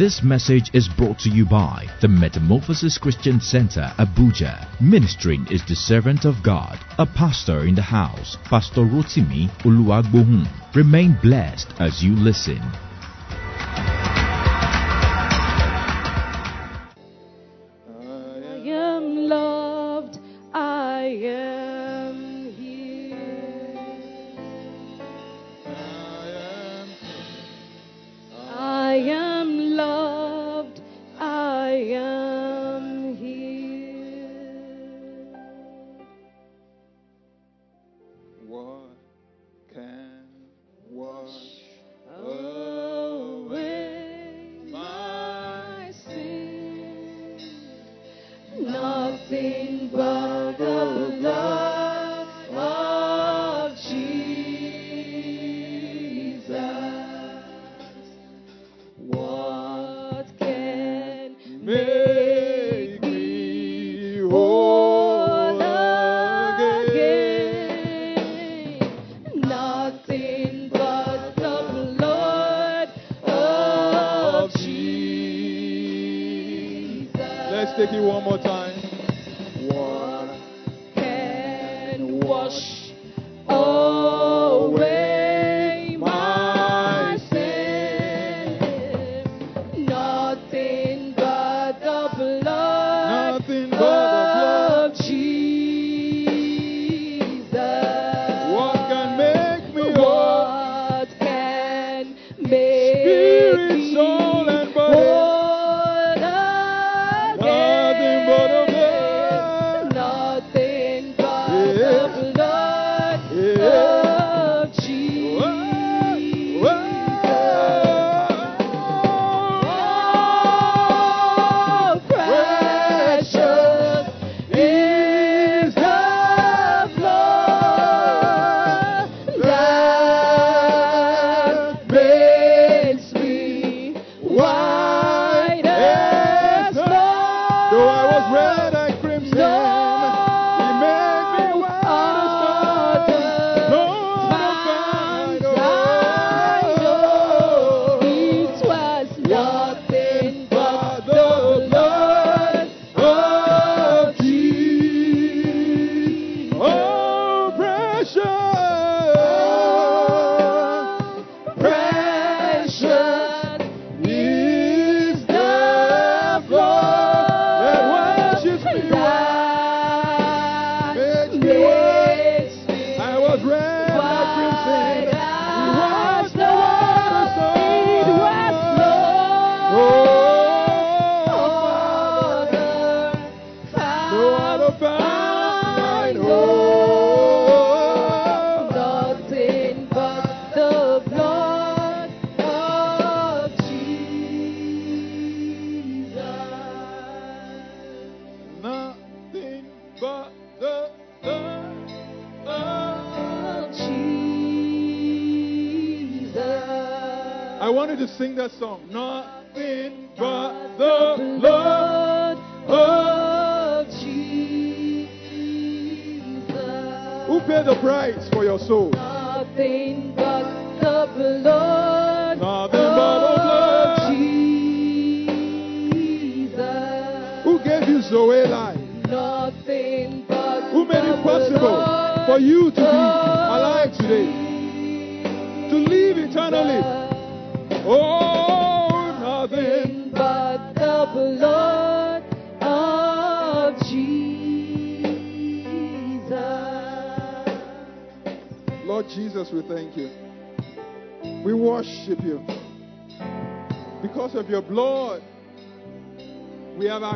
This message is brought to you by the Metamorphosis Christian Center, Abuja. Ministering is the servant of God, a pastor in the house, Pastor Rotimi Oluwagbohun. Remain blessed as you listen.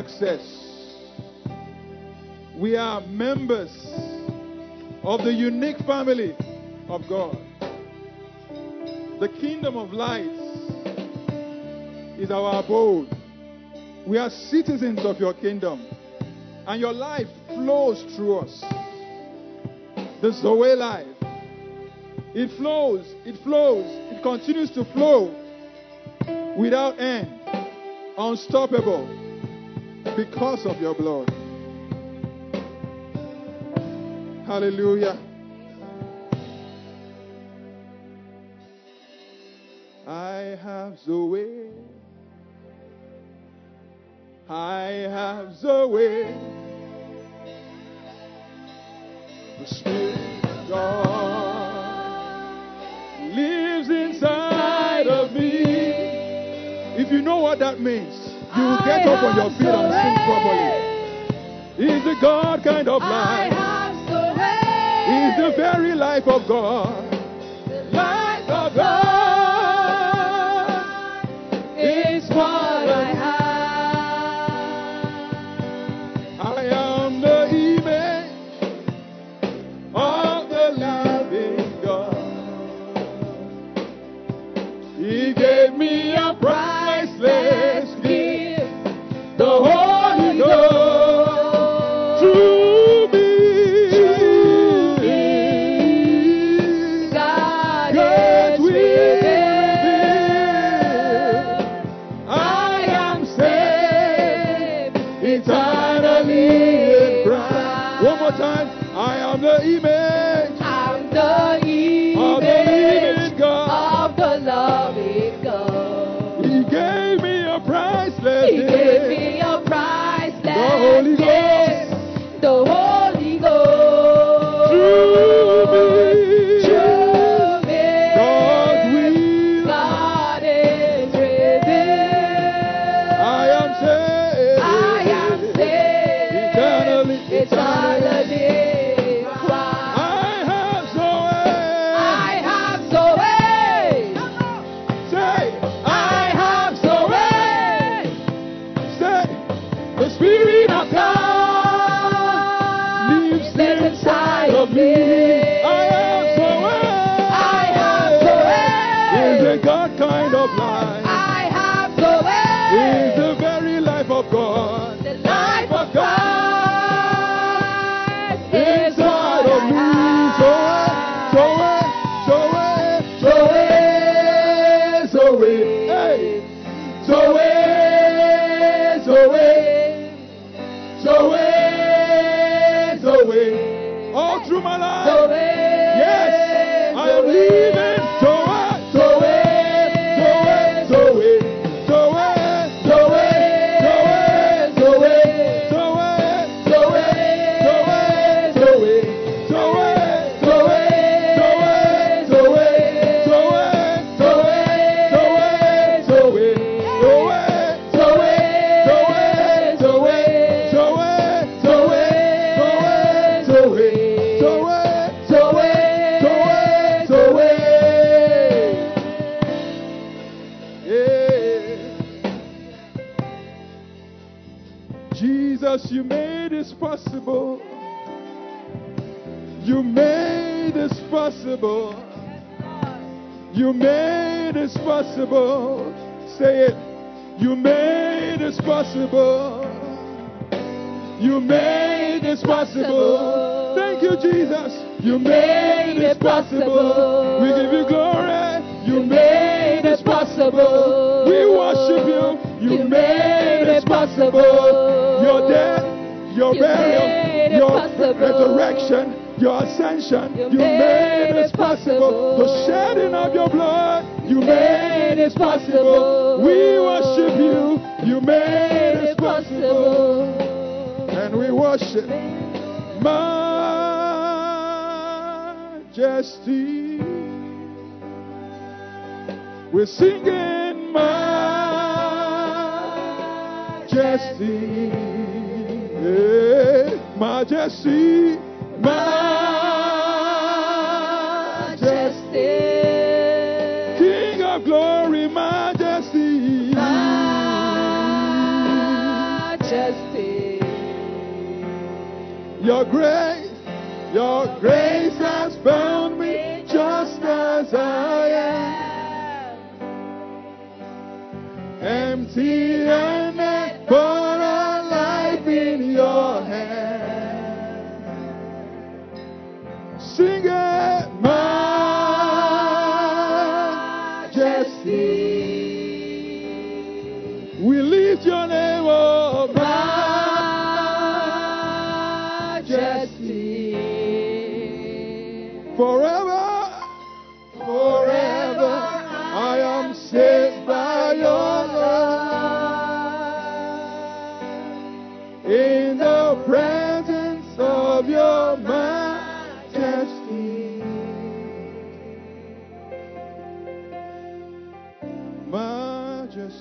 success. We are members of the unique family of God. The kingdom of light is our abode. We are citizens of your kingdom, and your life flows through us. The Zoe life. It flows, it flows, it continues to flow without end, unstoppable because of your blood. Hallelujah. I have the way. I have the way. The Spirit of God lives inside of me. If you know what that means, you will get up on your feet and sing properly. Is the God kind of life. Is the very life of God.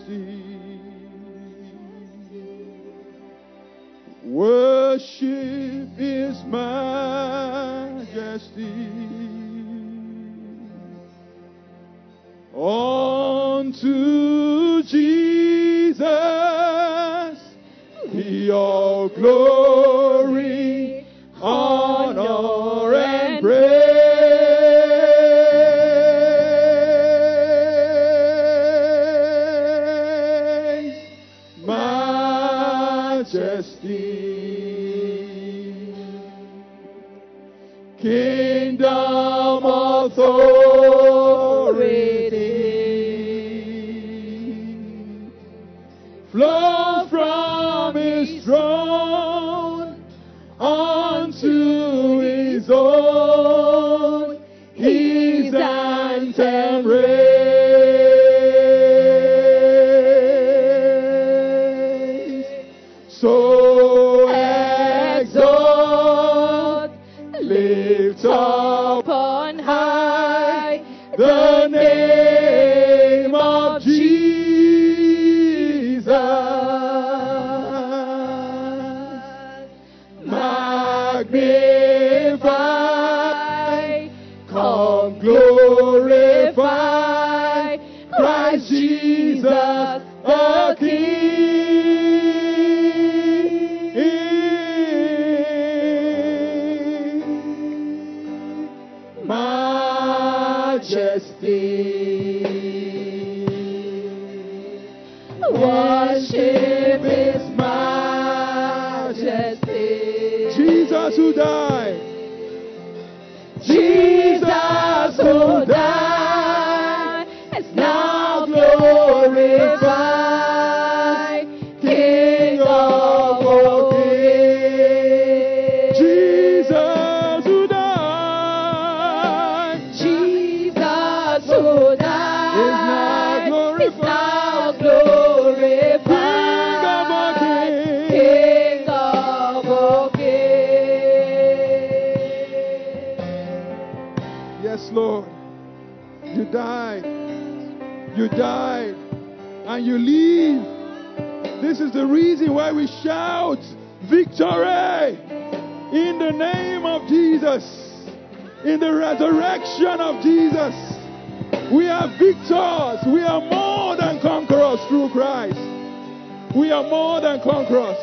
Majesty. You died. And you leave. This is the reason why we shout victory in the name of Jesus. In the resurrection of Jesus. We are victors. We are more than conquerors through Christ. We are more than conquerors.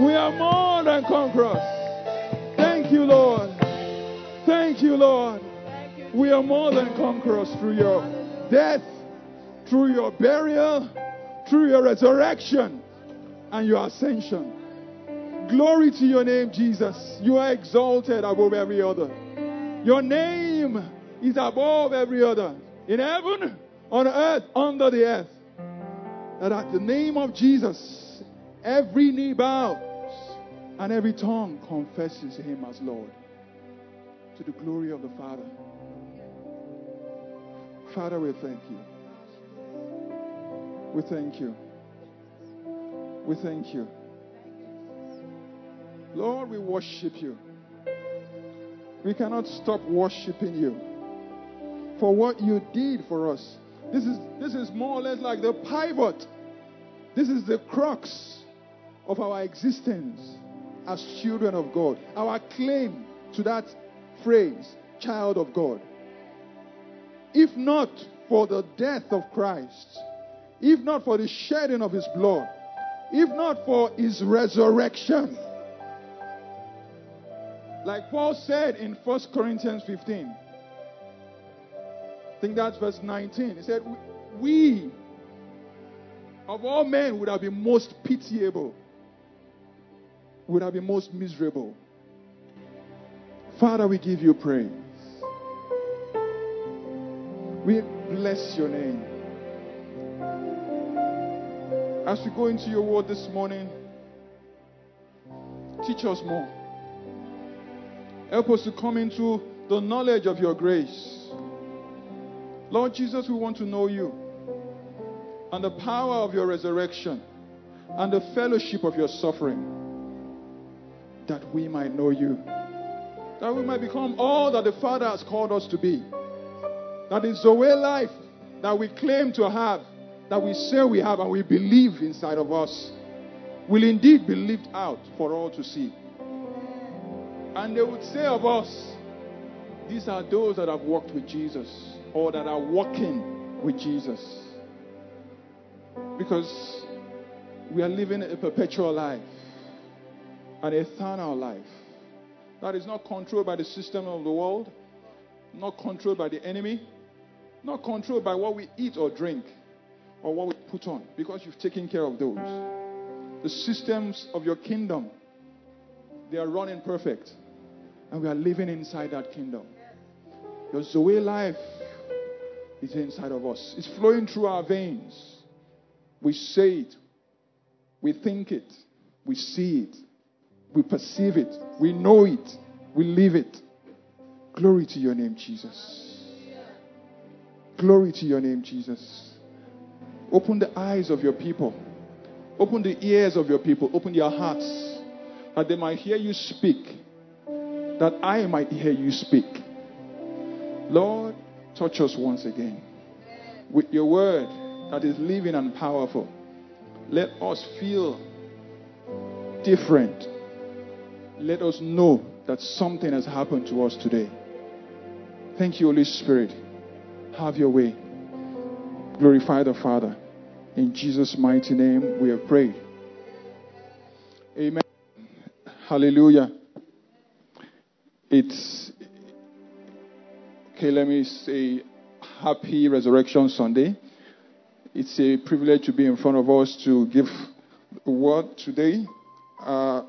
We are more than conquerors. Thank you, Lord. Thank you, Lord. We are more than conquerors through your death, through your burial, through your resurrection, and your ascension. Glory to your name, Jesus. You are exalted above every other. Your name is above every other. In heaven, on earth, under the earth. That at the name of Jesus, every knee bows and every tongue confesses him as Lord. To the glory of the Father. Father, we thank you. We thank you. We thank you. Lord, we worship you. We cannot stop worshiping you for what you did for us. This is, this is more or less like the pivot. This is the crux of our existence as children of God. Our claim to that phrase, child of God. If not for the death of Christ, if not for the shedding of his blood, if not for his resurrection, like Paul said in 1 Corinthians 15, I think that's verse 19. He said, We, of all men, would have been most pitiable, would have been most miserable. Father, we give you praise. We bless your name. As we go into your word this morning, teach us more. Help us to come into the knowledge of your grace. Lord Jesus, we want to know you and the power of your resurrection and the fellowship of your suffering, that we might know you, that we might become all that the Father has called us to be. That is the way life that we claim to have that we say we have and we believe inside of us will indeed be lived out for all to see. And they would say of us, these are those that have walked with Jesus or that are walking with Jesus. Because we are living a perpetual life, an eternal life that is not controlled by the system of the world, not controlled by the enemy, not controlled by what we eat or drink or what we put on, because you've taken care of those. The systems of your kingdom, they are running perfect, and we are living inside that kingdom. Your Zoe life is inside of us, it's flowing through our veins. We say it, we think it, we see it, we perceive it, we know it, we live it. Glory to your name, Jesus. Glory to your name, Jesus. Open the eyes of your people. Open the ears of your people. Open your hearts that they might hear you speak. That I might hear you speak. Lord, touch us once again with your word that is living and powerful. Let us feel different. Let us know that something has happened to us today. Thank you, Holy Spirit. Have your way. Glorify the Father. In Jesus' mighty name, we have prayed. Amen. Hallelujah. It's okay. Let me say, Happy Resurrection Sunday. It's a privilege to be in front of us to give a word today. Uh,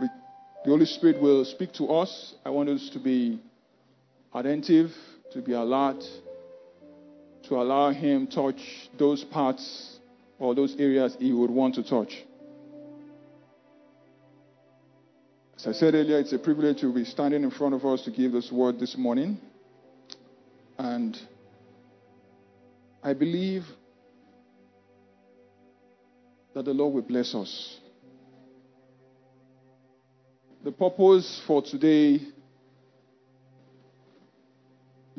the Holy Spirit will speak to us. I want us to be attentive, to be alert, to allow Him touch those parts or those areas He would want to touch. As I said earlier, it's a privilege to be standing in front of us to give this word this morning. And I believe that the Lord will bless us. The purpose for today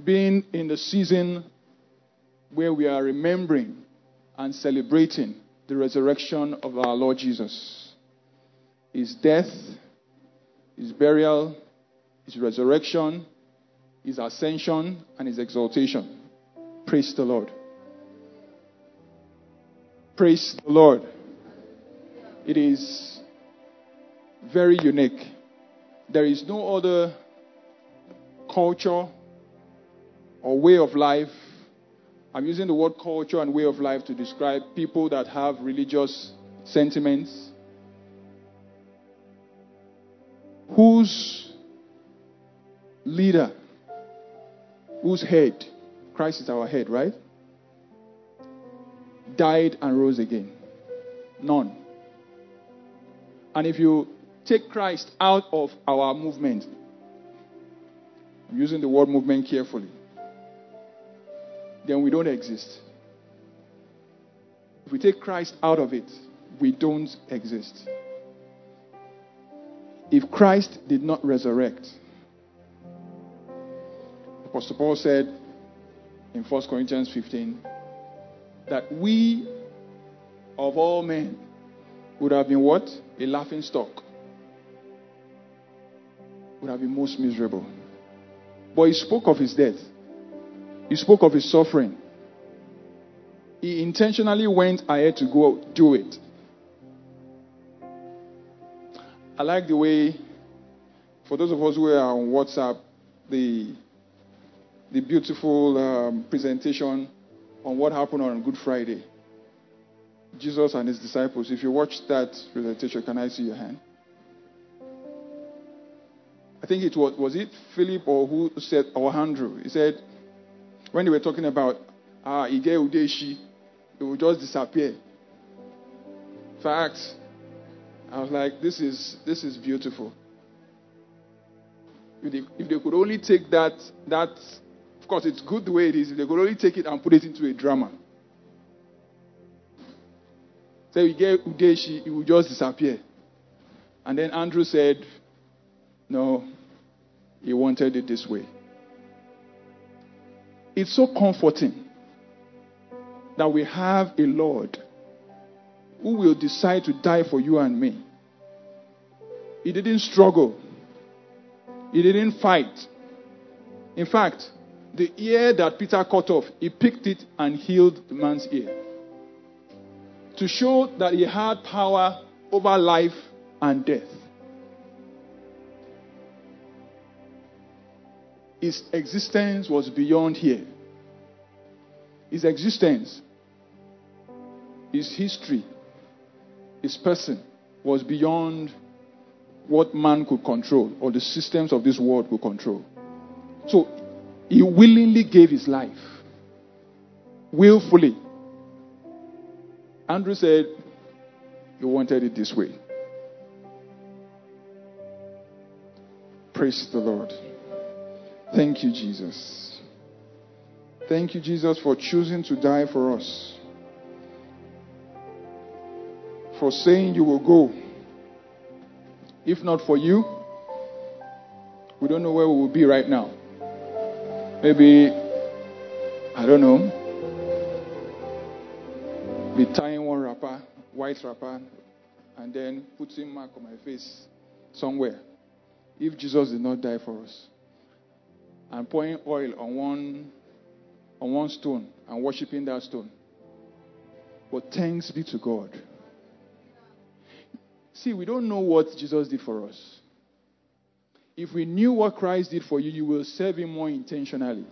being in the season where we are remembering and celebrating the resurrection of our Lord Jesus. His death, his burial, his resurrection, his ascension, and his exaltation. Praise the Lord. Praise the Lord. It is very unique. There is no other culture or way of life. I'm using the word culture and way of life to describe people that have religious sentiments, whose leader, whose head, Christ is our head, right? Died and rose again. None. And if you take Christ out of our movement, I'm using the word movement carefully then we don't exist. If we take Christ out of it, we don't exist. If Christ did not resurrect, Apostle Paul said in 1 Corinthians 15 that we of all men would have been what? A laughing stock. Would have been most miserable. But he spoke of his death. He spoke of his suffering. He intentionally went ahead to go do it. I like the way, for those of us who are on WhatsApp, the the beautiful um, presentation on what happened on Good Friday. Jesus and his disciples. If you watch that presentation, can I see your hand? I think it was was it Philip or who said or Andrew. He said when they were talking about ah Ige Udeshi, it will just disappear. Facts. I was like, this is this is beautiful. If they, if they could only take that that of course it's good the way it is, if they could only take it and put it into a drama. So we Udeshi, it will just disappear. And then Andrew said, No, he wanted it this way. It's so comforting that we have a Lord who will decide to die for you and me. He didn't struggle, he didn't fight. In fact, the ear that Peter cut off, he picked it and healed the man's ear. To show that he had power over life and death. His existence was beyond here. His existence, his history, his person was beyond what man could control or the systems of this world could control. So he willingly gave his life. Willfully. Andrew said, He wanted it this way. Praise the Lord. Thank you, Jesus. Thank you, Jesus, for choosing to die for us. For saying you will go. If not for you, we don't know where we will be right now. Maybe, I don't know, be tying one wrapper, white wrapper, and then putting mark on my face somewhere. If Jesus did not die for us. And pouring oil on one on one stone and worshiping that stone. But thanks be to God. See, we don't know what Jesus did for us. If we knew what Christ did for you, you will serve him more intentionally.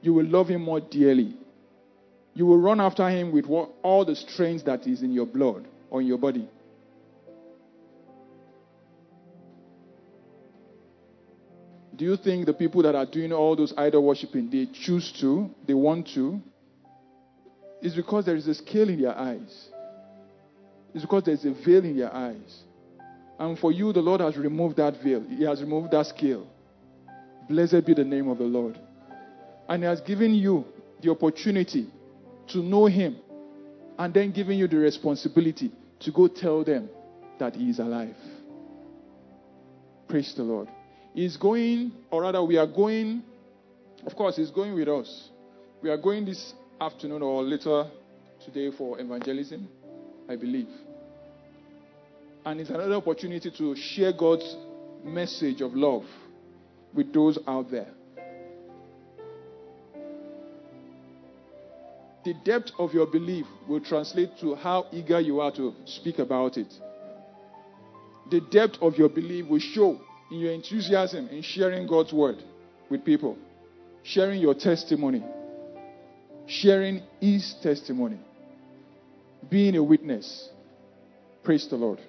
You will love him more dearly. You will run after him with all the strength that is in your blood or in your body. Do you think the people that are doing all those idol worshiping, they choose to, they want to? It's because there is a scale in their eyes. It's because there's a veil in their eyes. And for you, the Lord has removed that veil, He has removed that scale. Blessed be the name of the Lord. And He has given you the opportunity to know Him and then giving you the responsibility to go tell them that He is alive. Praise the Lord. He's going, or rather, we are going, of course, He's going with us. We are going this afternoon or later today for evangelism, I believe. And it's another opportunity to share God's message of love with those out there. The depth of your belief will translate to how eager you are to speak about it. The depth of your belief will show in your enthusiasm in sharing God's word with people, sharing your testimony, sharing His testimony, being a witness. Praise the Lord.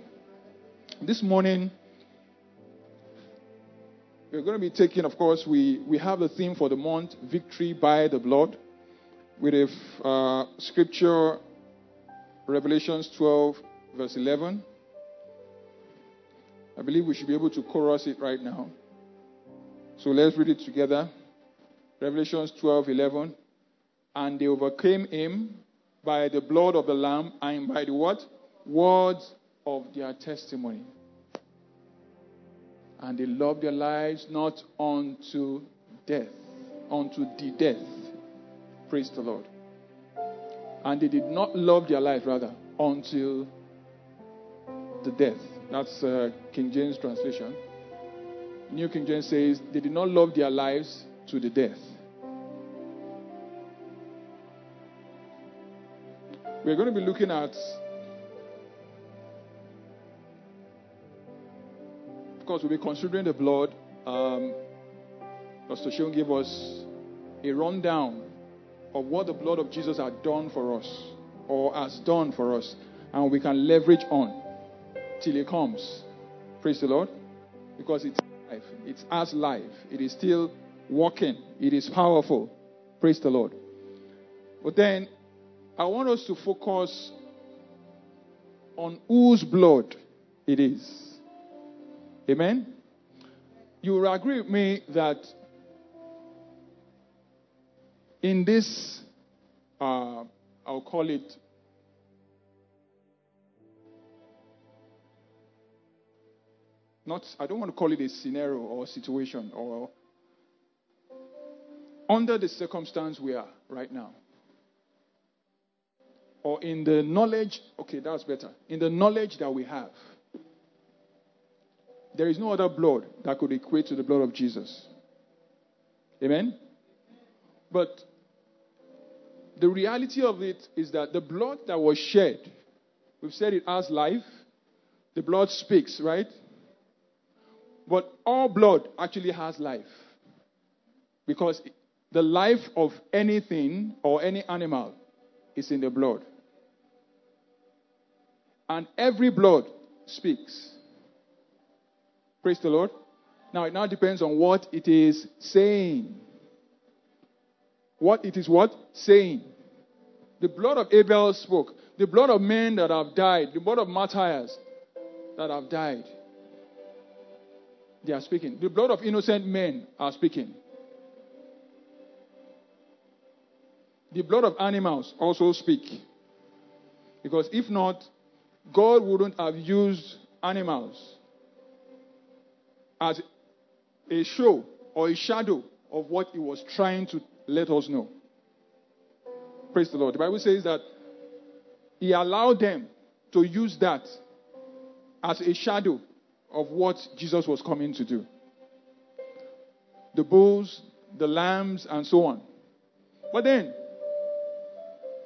This morning, we're going to be taking, of course, we, we have the theme for the month, Victory by the Blood, with a uh, scripture, Revelations 12, verse 11. I believe we should be able to chorus it right now. So let's read it together. Revelations 12, 11. And they overcame him by the blood of the Lamb and by the what? Words of their testimony. And they loved their lives not unto death, unto the death. Praise the Lord. And they did not love their life, rather, until the death. That's uh, King James translation. New King James says, they did not love their lives to the death. We're going to be looking at Of course, we'll be considering the blood. Um, Pastor Sean gave us a rundown of what the blood of Jesus had done for us, or has done for us, and we can leverage on till He comes. Praise the Lord. Because it's life. It's as life. It is still working. It is powerful. Praise the Lord. But then, I want us to focus on whose blood it is. Amen? You will agree with me that in this, uh, I'll call it not, I don't want to call it a scenario or situation or under the circumstance we are right now. or in the knowledge, okay, that's better. In the knowledge that we have, there is no other blood that could equate to the blood of Jesus. Amen? But the reality of it is that the blood that was shed, we've said it has life. The blood speaks, right? But all blood actually has life. Because the life of anything or any animal is in the blood. And every blood speaks. Praise the Lord. Now it now depends on what it is saying. What it is what? Saying. The blood of Abel spoke. The blood of men that have died. The blood of martyrs that have died. They are speaking. The blood of innocent men are speaking. The blood of animals also speak. Because if not, God wouldn't have used animals as a show or a shadow of what he was trying to let us know. Praise the Lord. The Bible says that he allowed them to use that as a shadow of what Jesus was coming to do. The bulls, the lambs, and so on. But then,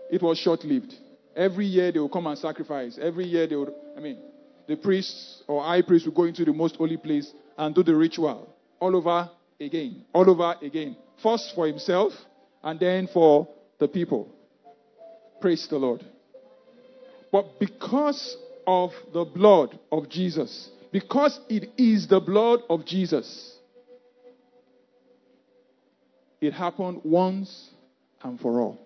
it was short lived. Every year they would come and sacrifice. Every year they would, I mean, the priests or high priest would go into the most holy place and do the ritual all over again, all over again. First for himself and then for the people. Praise the Lord. But because of the blood of Jesus, because it is the blood of Jesus, it happened once and for all.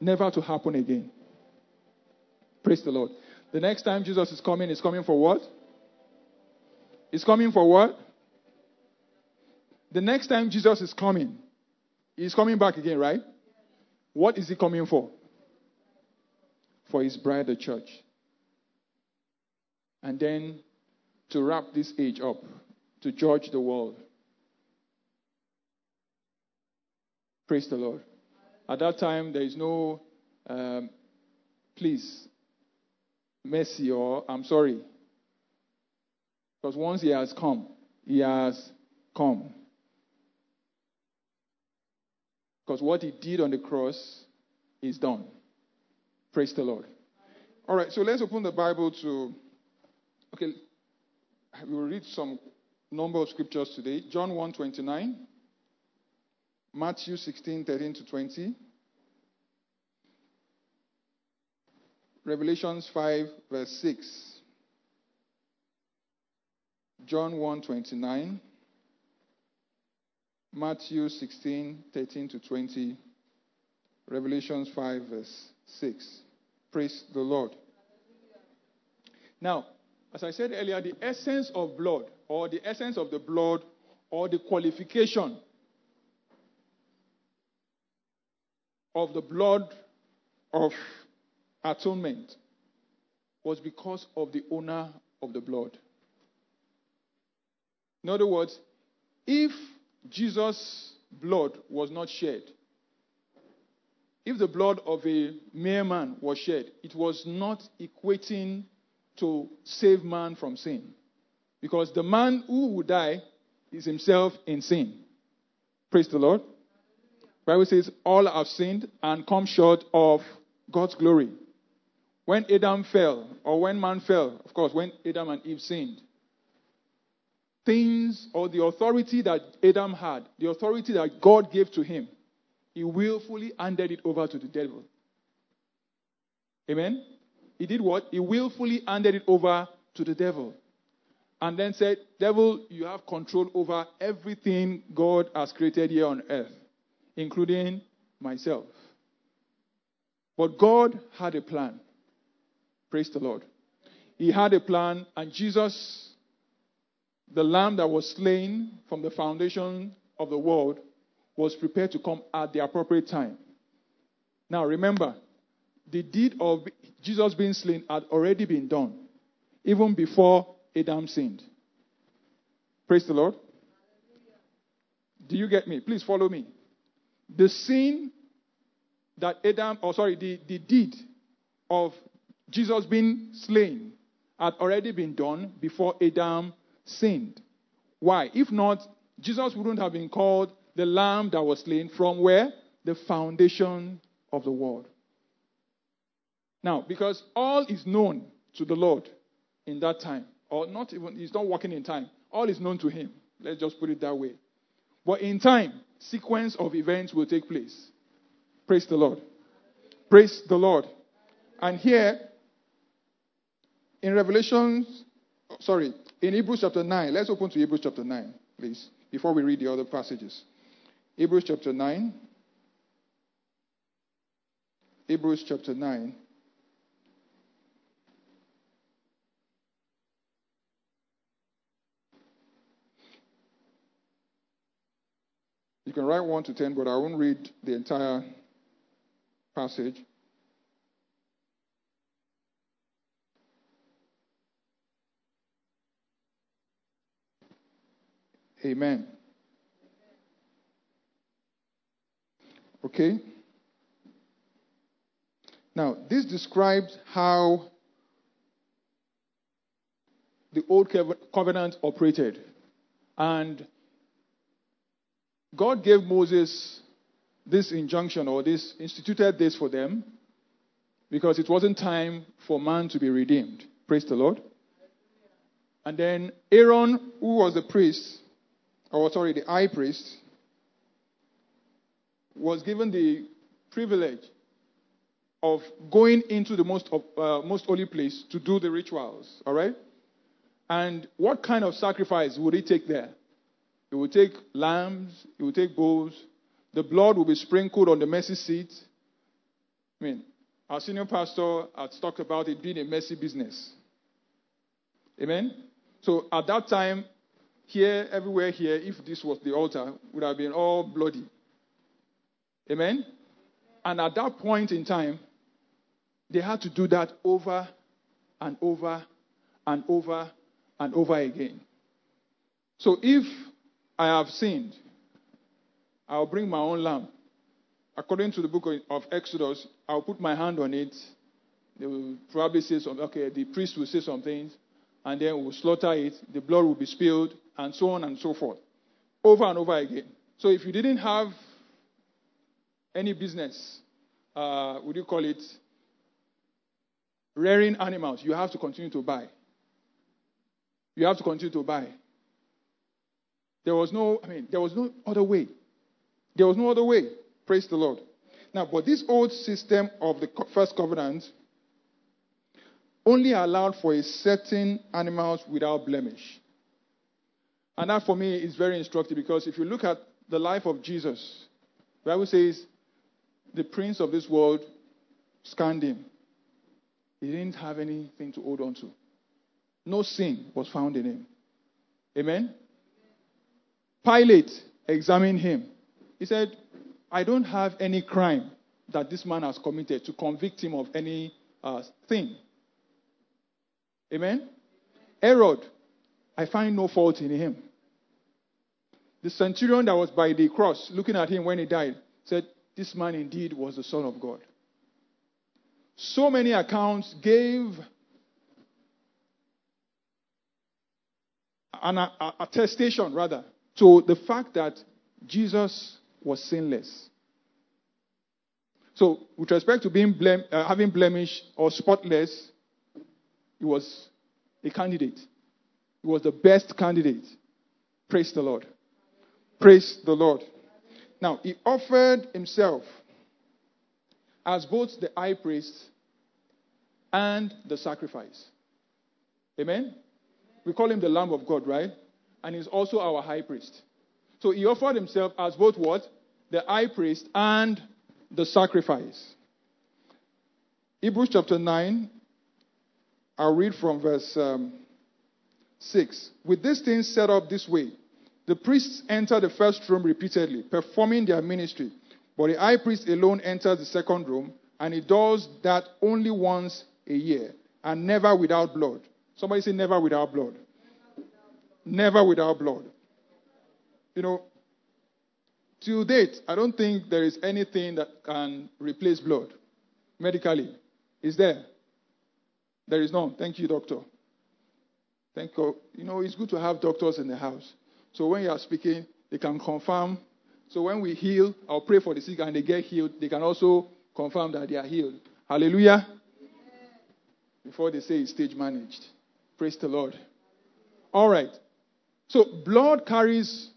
Never to happen again. Praise the Lord. The next time Jesus is coming, is coming for what? He's coming for what? The next time Jesus is coming, he's coming back again, right? What is he coming for? For his bride, the church. And then to wrap this age up, to judge the world. Praise the Lord. At that time, there is no, um, please, mercy or I'm sorry. Because once he has come, he has come. Because what he did on the cross is done. Praise the Lord. All right, so let's open the Bible to. Okay, we will read some number of scriptures today. John 1:29, Matthew 16:13 to 20, Revelations 5 verse 6. John 1:29, Matthew 16:13 to 20, Revelations 5 verse 6. Praise the Lord. Now, as I said earlier, the essence of blood, or the essence of the blood, or the qualification of the blood of atonement was because of the owner of the blood. In other words, if Jesus' blood was not shed, if the blood of a mere man was shed, it was not equating to save man from sin. Because the man who would die is himself in sin. Praise the Lord. Bible says all have sinned and come short of God's glory. When Adam fell, or when man fell, of course, when Adam and Eve sinned, things or the authority that Adam had, the authority that God gave to him, he willfully handed it over to the devil. Amen? He did what? He willfully handed it over to the devil. And then said, Devil, you have control over everything God has created here on earth, including myself. But God had a plan. Praise the Lord. He had a plan, and Jesus, the lamb that was slain from the foundation of the world, was prepared to come at the appropriate time. Now remember, the deed of Jesus being slain had already been done, even before Adam sinned. Praise the Lord. Do you get me? Please follow me. The sin that Adam, or sorry, the, the deed of Jesus being slain had already been done before Adam sinned. Why? If not, Jesus wouldn't have been called the lamb that was slain from where? The foundation of the world. Now, because all is known to the Lord in that time, or not even, he's not working in time, all is known to him. Let's just put it that way. But in time, sequence of events will take place. Praise the Lord. Praise the Lord. And here, in Revelations, sorry, in Hebrews chapter 9, let's open to Hebrews chapter 9, please, before we read the other passages. Hebrews chapter 9. Hebrews chapter 9. Can write 1 to 10, but I won't read the entire passage. Amen. Okay? Now, this describes how the old covenant operated. And God gave Moses this injunction or this instituted this for them because it wasn't time for man to be redeemed. Praise the Lord. And then Aaron, who was the priest, or sorry, the high priest, was given the privilege of going into the most, uh, most holy place to do the rituals. All right? And what kind of sacrifice would he take there? He would take lambs, he would take bulls. The blood will be sprinkled on the mercy seat. I mean, our senior pastor has talked about it being a messy business. Amen? So at that time, here, everywhere here, if this was the altar, would have been all bloody. Amen? And at that point in time, they had to do that over and over and over and over again. So if I have sinned. I'll bring my own lamb. According to the book of Exodus, I'll put my hand on it. They will probably say something. Okay, the priest will say some things, and then we'll slaughter it. The blood will be spilled, and so on and so forth. Over and over again. So if you didn't have any business, uh, would you call it rearing animals, you have to continue to buy. You have to continue to buy. There was no, I mean, there was no other way. There was no other way. Praise the Lord. Now, but this old system of the first covenant only allowed for a certain animals without blemish. And that for me is very instructive because if you look at the life of Jesus, the Bible says the prince of this world scanned him. He didn't have anything to hold on to. No sin was found in him. Amen? Pilate examined him. He said, I don't have any crime that this man has committed to convict him of any uh, thing. Amen? Herod, I find no fault in him. The centurion that was by the cross, looking at him when he died, said, This man indeed was the Son of God. So many accounts gave an attestation, rather, to the fact that Jesus was sinless. So, with respect to being blem- uh, having blemish or spotless, he was a candidate. He was the best candidate. Praise the Lord. Praise the Lord. Now, he offered himself as both the high priest and the sacrifice. Amen? We call him the Lamb of God, right? And is also our high priest. So he offered himself as both what? The high priest and the sacrifice. Hebrews chapter 9, I'll read from verse um, 6. With these things set up this way, the priests enter the first room repeatedly, performing their ministry. But the high priest alone enters the second room, and he does that only once a year, and never without blood. Somebody say, never without blood. Never without blood. You know, to date, I don't think there is anything that can replace blood medically. Is there? There is none. Thank you, doctor. Thank you. You know, it's good to have doctors in the house. So when you are speaking, they can confirm. So when we heal, I'll pray for the sick and they get healed. They can also confirm that they are healed. Hallelujah. Before they say it's stage managed. Praise the Lord. All right. So blood carries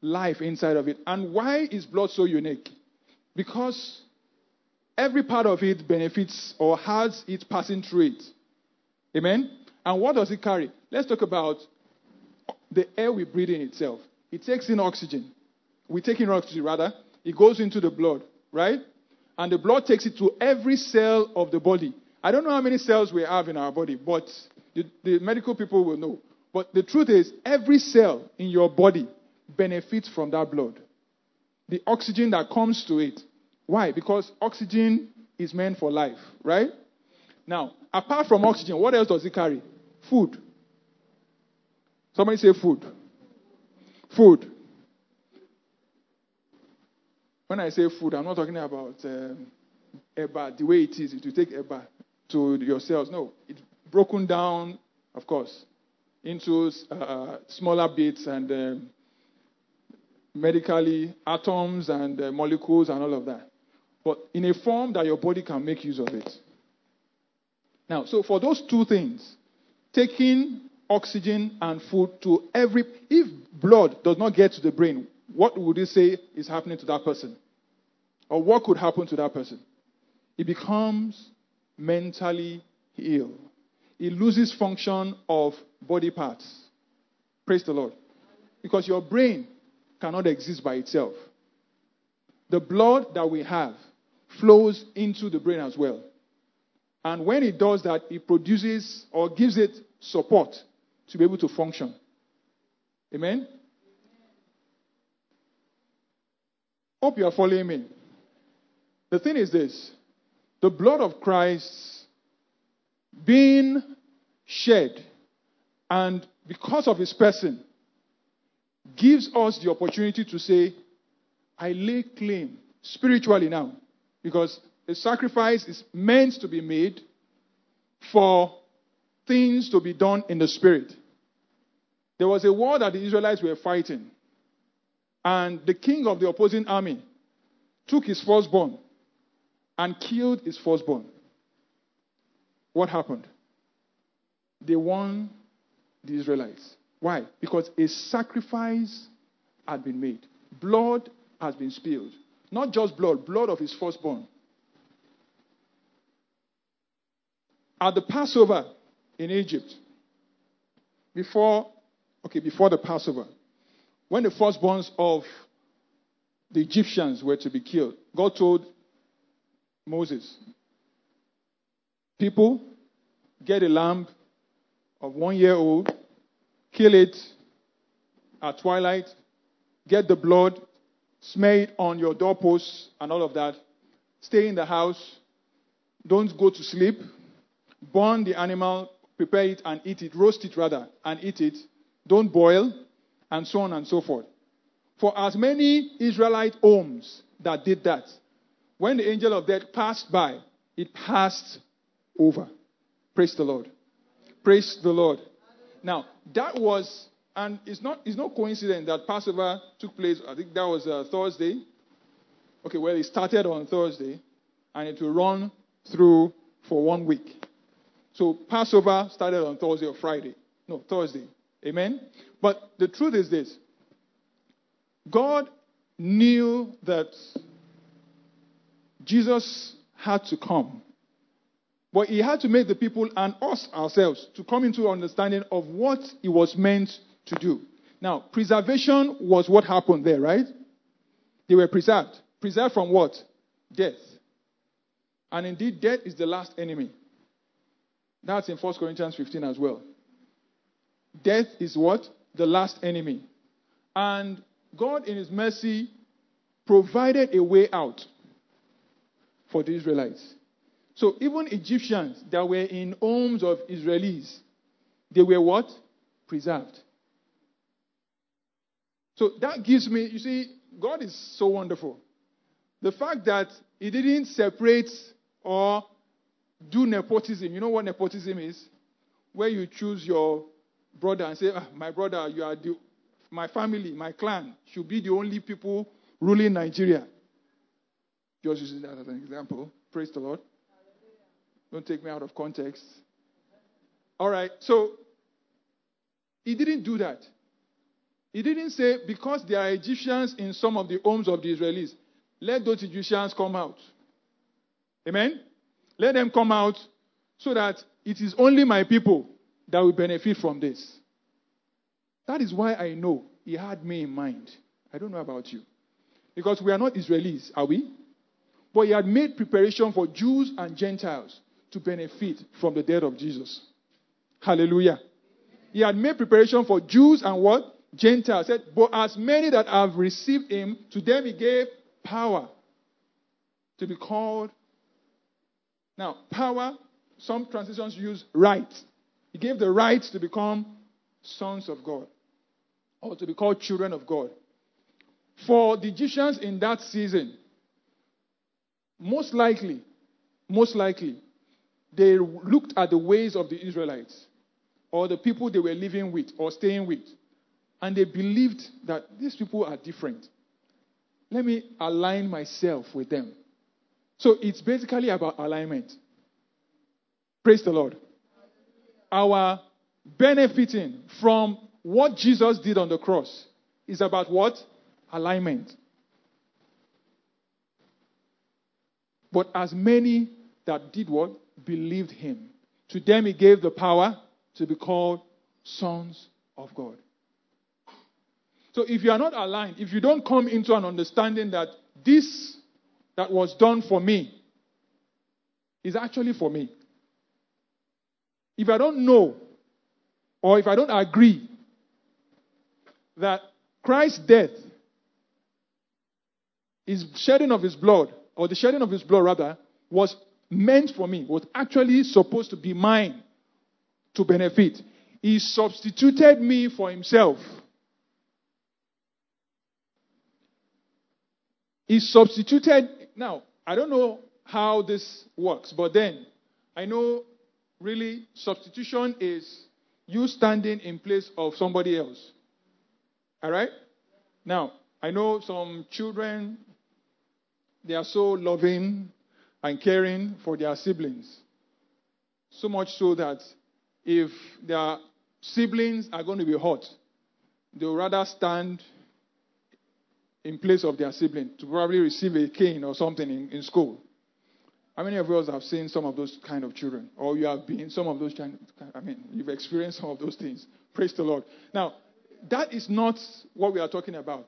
life inside of it. And why is blood so unique? Because every part of it benefits or has its passing through it. Amen? And what does it carry? Let's talk about the air we breathe in itself. It takes in oxygen. We take in oxygen, rather. It goes into the blood, right? And the blood takes it to every cell of the body. I don't know how many cells we have in our body, but the, the medical people will know. But the truth is, every cell in your body benefits from that blood. The oxygen that comes to it. Why? Because oxygen is meant for life, right? Now, apart from oxygen, what else does it carry? Food. Somebody say food. Food. When I say food, I'm not talking about um, eba, the way it is. If you take eba to your cells, no. It's broken down, of course, into uh, smaller bits and um, medically atoms and uh, molecules and all of that. But in a form that your body can make use of it. Now, so for those two things, taking oxygen and food to every. If blood does not get to the brain, what would you say is happening to that person? Or what could happen to that person? It becomes mentally ill. It loses function of body parts. Praise the Lord. Because your brain cannot exist by itself. The blood that we have flows into the brain as well. And when it does that, it produces or gives it support to be able to function. Amen? Hope you are following me. The thing is this the blood of Christ being shed and because of his person gives us the opportunity to say, I lay claim spiritually now. Because a sacrifice is meant to be made for things to be done in the spirit. There was a war that the Israelites were fighting, and the king of the opposing army took his firstborn and killed his firstborn. What happened? They won the Israelites. Why? Because a sacrifice had been made. Blood has been spilled. Not just blood, blood of his firstborn. At the Passover in Egypt, before, okay, before the Passover, when the firstborns of the Egyptians were to be killed, God told Moses, People, get a lamb of one year old, kill it at twilight, get the blood, smear it on your doorposts and all of that. Stay in the house. Don't go to sleep. Burn the animal, prepare it and eat it, roast it rather, and eat it. Don't boil, and so on and so forth. For as many Israelite homes that did that, when the angel of death passed by, it passed over. Praise the Lord. Praise the Lord. Now, that was, and it's not, it's no coincidence that Passover took place, I think that was uh, Thursday. Okay, well, it started on Thursday, and it will run through for one week. So Passover started on Thursday or Friday. No, Thursday. Amen? But the truth is this God knew that Jesus had to come but he had to make the people and us ourselves to come into understanding of what he was meant to do. Now, preservation was what happened there, right? They were preserved. Preserved from what? Death. And indeed, death is the last enemy. That's in 1 Corinthians 15 as well. Death is what? The last enemy. And God, in His mercy, provided a way out for the Israelites. So even Egyptians that were in homes of Israelis, they were what? Preserved. So that gives me, you see, God is so wonderful. The fact that He didn't separate or do nepotism. You know what nepotism is? Where you choose your brother and say, ah, My brother, you are the, my family, my clan should be the only people ruling Nigeria. Just using that as an example. Praise the Lord. Don't take me out of context. All right, so he didn't do that. He didn't say, because there are Egyptians in some of the homes of the Israelis, let those Egyptians come out. Amen? Let them come out so that it is only my people that will benefit from this. That is why I know he had me in mind. I don't know about you. Because we are not Israelis, are we? But he had made preparation for Jews and Gentiles to benefit from the death of Jesus. Hallelujah. He had made preparation for Jews and what? Gentiles. Said, but as many that have received him, to them he gave power to be called. Now, power, some translations use right. He gave the right to become sons of God or to be called children of God. For the Egyptians in that season, most likely, most likely, they looked at the ways of the Israelites or the people they were living with or staying with, and they believed that these people are different. Let me align myself with them. So it's basically about alignment. Praise the Lord. Our benefiting from what Jesus did on the cross is about what? Alignment. But as many that did what? Believed him. To them he gave the power to be called sons of God. So if you are not aligned, if you don't come into an understanding that this that was done for me is actually for me. If I don't know or if I don't agree that Christ's death, his shedding of his blood, or the shedding of his blood rather, was meant for me, was actually supposed to be mine to benefit. He substituted me for himself. He substituted. Now, I don't know how this works, but then I know really substitution is you standing in place of somebody else. All right? Now, I know some children, they are so loving and caring for their siblings. So much so that if their siblings are going to be hurt, they'll rather stand in place of their sibling to probably receive a cane or something in, in school. How many of us have seen some of those kind of children? Or you have been some of those kind I mean, you've experienced some of those things. Praise the Lord. Now, that is not what we are talking about.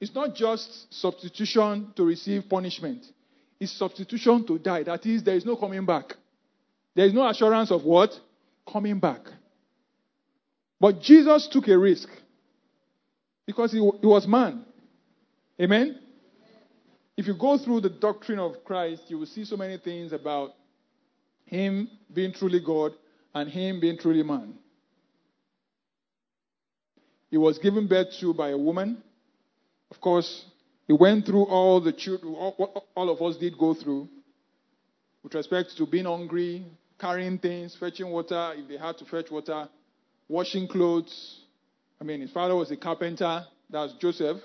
It's not just substitution to receive punishment. It's substitution to die. That is, there is no coming back. There is no assurance of what? Coming back. But Jesus took a risk because he, he was man. Amen? If you go through the doctrine of Christ, you will see so many things about him being truly God and him being truly man. He was given birth to by a woman. Of course, he went through all the children, all, all of us did go through with respect to being hungry, carrying things, fetching water if they had to fetch water, washing clothes. I mean, his father was a carpenter. That's Joseph.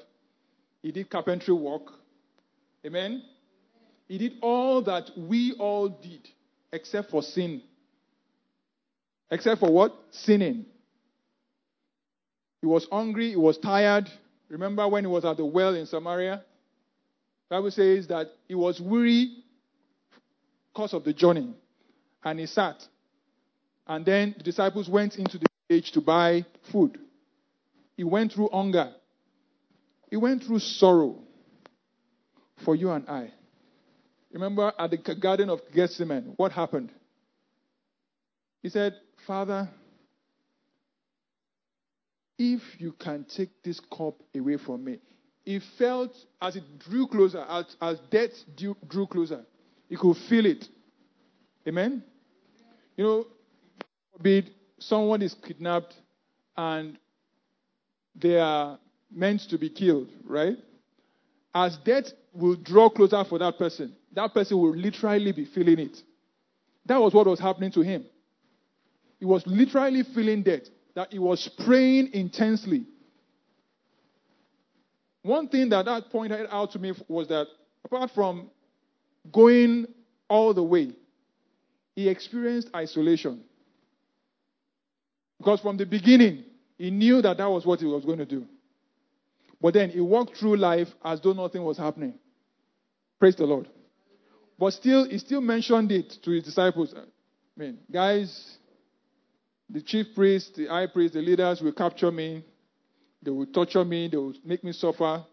He did carpentry work. Amen. He did all that we all did, except for sin. Except for what? Sinning. He was hungry, he was tired. Remember when he was at the well in Samaria? The Bible says that he was weary because of the journey. And he sat. And then the disciples went into the village to buy food. He went through hunger. He went through sorrow for you and I. Remember at the Garden of Gethsemane, what happened? He said, Father, if you can take this cup away from me. He felt as it drew closer, as, as death drew, drew closer, he could feel it. Amen? You know, forbid someone is kidnapped and they are meant to be killed, right? as death will draw closer for that person, that person will literally be feeling it. That was what was happening to him. He was literally feeling death, that he was praying intensely. One thing that that pointed out to me was that apart from going all the way, he experienced isolation. Because from the beginning, he knew that that was what he was going to do. But then he walked through life as though nothing was happening. Praise the Lord. But still, he still mentioned it to his disciples. I mean, guys, the chief priest, the high priest, the leaders will capture me. They will torture me. They will make me suffer.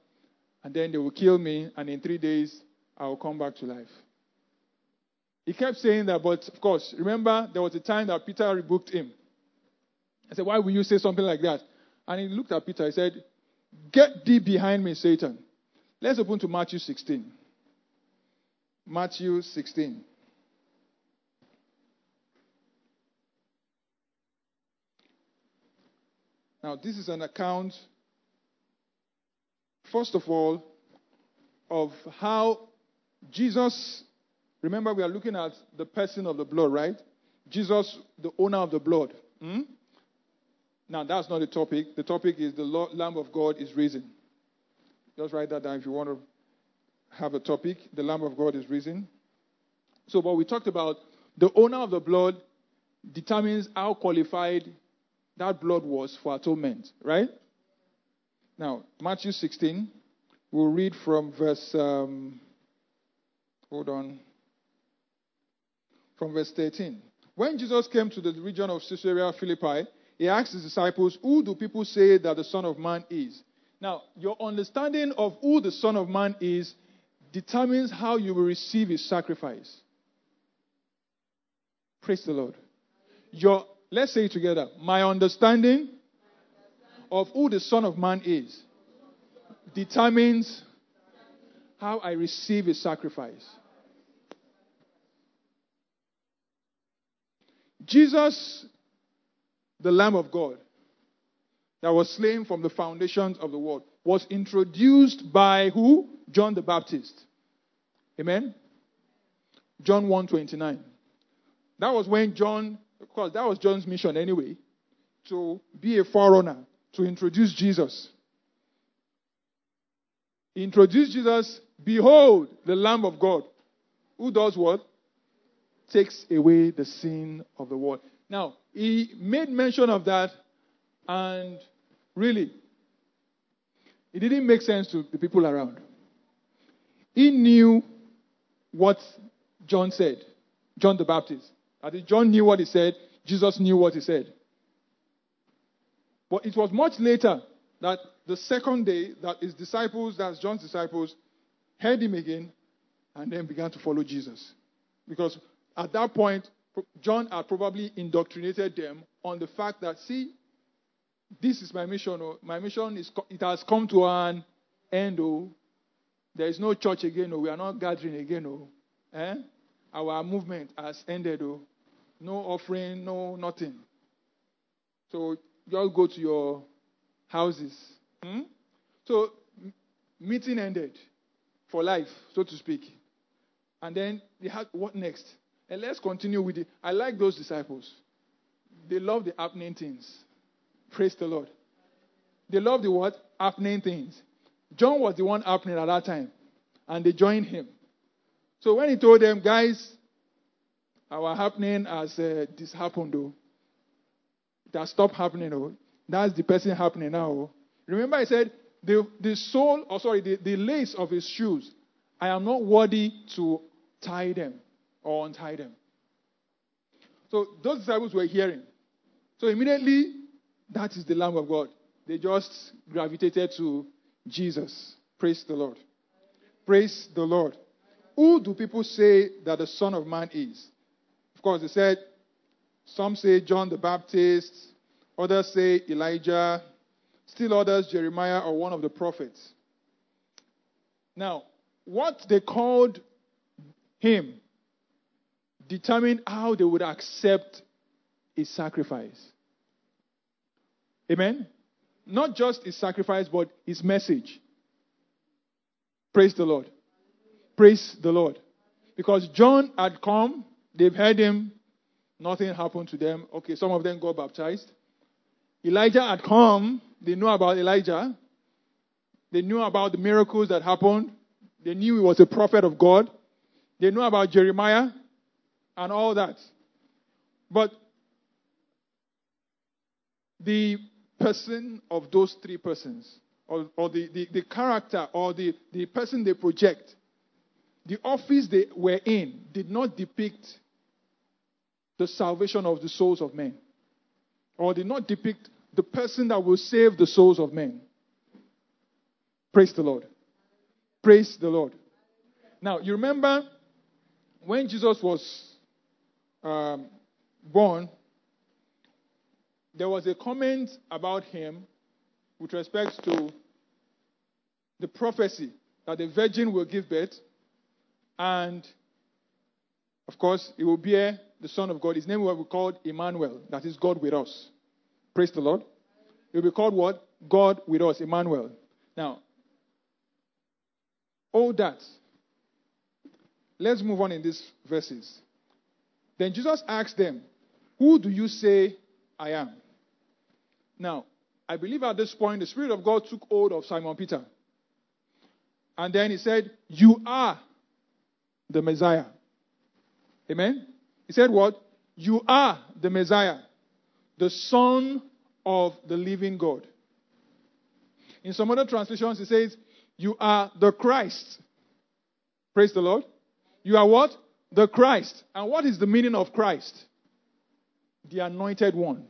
And then they will kill me. And in three days, I will come back to life. He kept saying that, but of course, remember, there was a time that Peter rebuked him. I said, Why will you say something like that? And he looked at Peter. He said, Get thee behind me, Satan. Let's open to Matthew 16. Matthew 16. Now, this is an account, first of all, of how Jesus, remember, we are looking at the person of the blood, right? Jesus, the owner of the blood. Hmm? Now, that's not the topic. The topic is the Lamb of God is risen. Just write that down if you want to have a topic. The Lamb of God is risen. So, what we talked about the owner of the blood determines how qualified that blood was for atonement, right? Now, Matthew 16, we'll read from verse, um, hold on, from verse 13. When Jesus came to the region of Caesarea Philippi, he asked his disciples, Who do people say that the Son of Man is? Now, your understanding of who the Son of Man is determines how you will receive his sacrifice. Praise the Lord. Your, let's say it together. My understanding of who the Son of Man is determines how I receive his sacrifice. Jesus the Lamb of God that was slain from the foundations of the world was introduced by who? John the Baptist. Amen. John 1:29. That was when John, of course, that was John's mission anyway, to be a forerunner, to introduce Jesus. Introduce Jesus, behold, the Lamb of God, who does what? Takes away the sin of the world. Now, he made mention of that, and really, it didn't make sense to the people around. He knew what John said, John the Baptist. I think John knew what he said, Jesus knew what he said. But it was much later that the second day that his disciples, that's John's disciples, heard him again and then began to follow Jesus. Because at that point, John had probably indoctrinated them on the fact that, see, this is my mission. Oh. My mission is it has come to an end. Oh. There is no church again. Oh. We are not gathering again. Oh. Eh? Our movement has ended. Oh. No offering, no nothing. So y'all go to your houses. Hmm? So meeting ended for life, so to speak. And then they had what next? And let's continue with it. I like those disciples. They love the happening things. Praise the Lord. They love the what? Happening things. John was the one happening at that time. And they joined him. So when he told them, guys, our happening as uh, this happened though. It has stopped happening though. That's the person happening now. Oh. Remember I said the, the sole, or sorry, the, the lace of his shoes, I am not worthy to tie them or untie them. So those disciples were hearing. So immediately, that is the Lamb of God. They just gravitated to Jesus. Praise the Lord. Praise the Lord. Who do people say that the Son of Man is? Course, they said, some say John the Baptist, others say Elijah, still others Jeremiah or one of the prophets. Now, what they called him determined how they would accept his sacrifice. Amen? Not just his sacrifice, but his message. Praise the Lord. Praise the Lord. Because John had come, they've heard him, nothing happened to them. Okay, some of them got baptized. Elijah had come, they knew about Elijah. They knew about the miracles that happened. They knew he was a prophet of God. They knew about Jeremiah and all that. But the person of those three persons, or, or the, the, the character, or the, the person they project, the office they were in, did not depict the salvation of the souls of men, or did not depict the person that will save the souls of men. Praise the Lord. Praise the Lord. Now, you remember when Jesus was um, born, there was a comment about him with respect to the prophecy that the virgin will give birth, and of course, he will bear the Son of God. His name will be called Emmanuel, that is God with us. Praise the Lord. He will be called what? God with us, Emmanuel. Now, all that. Let's move on in these verses. Then Jesus asked them, Who do you say I am? Now, I believe at this point the Spirit of God took hold of Simon Peter. And then he said, You are the Messiah. Amen? He said, What? You are the Messiah, the Son of the living God. In some other translations, he says, You are the Christ. Praise the Lord. You are what? The Christ. And what is the meaning of Christ? The anointed one.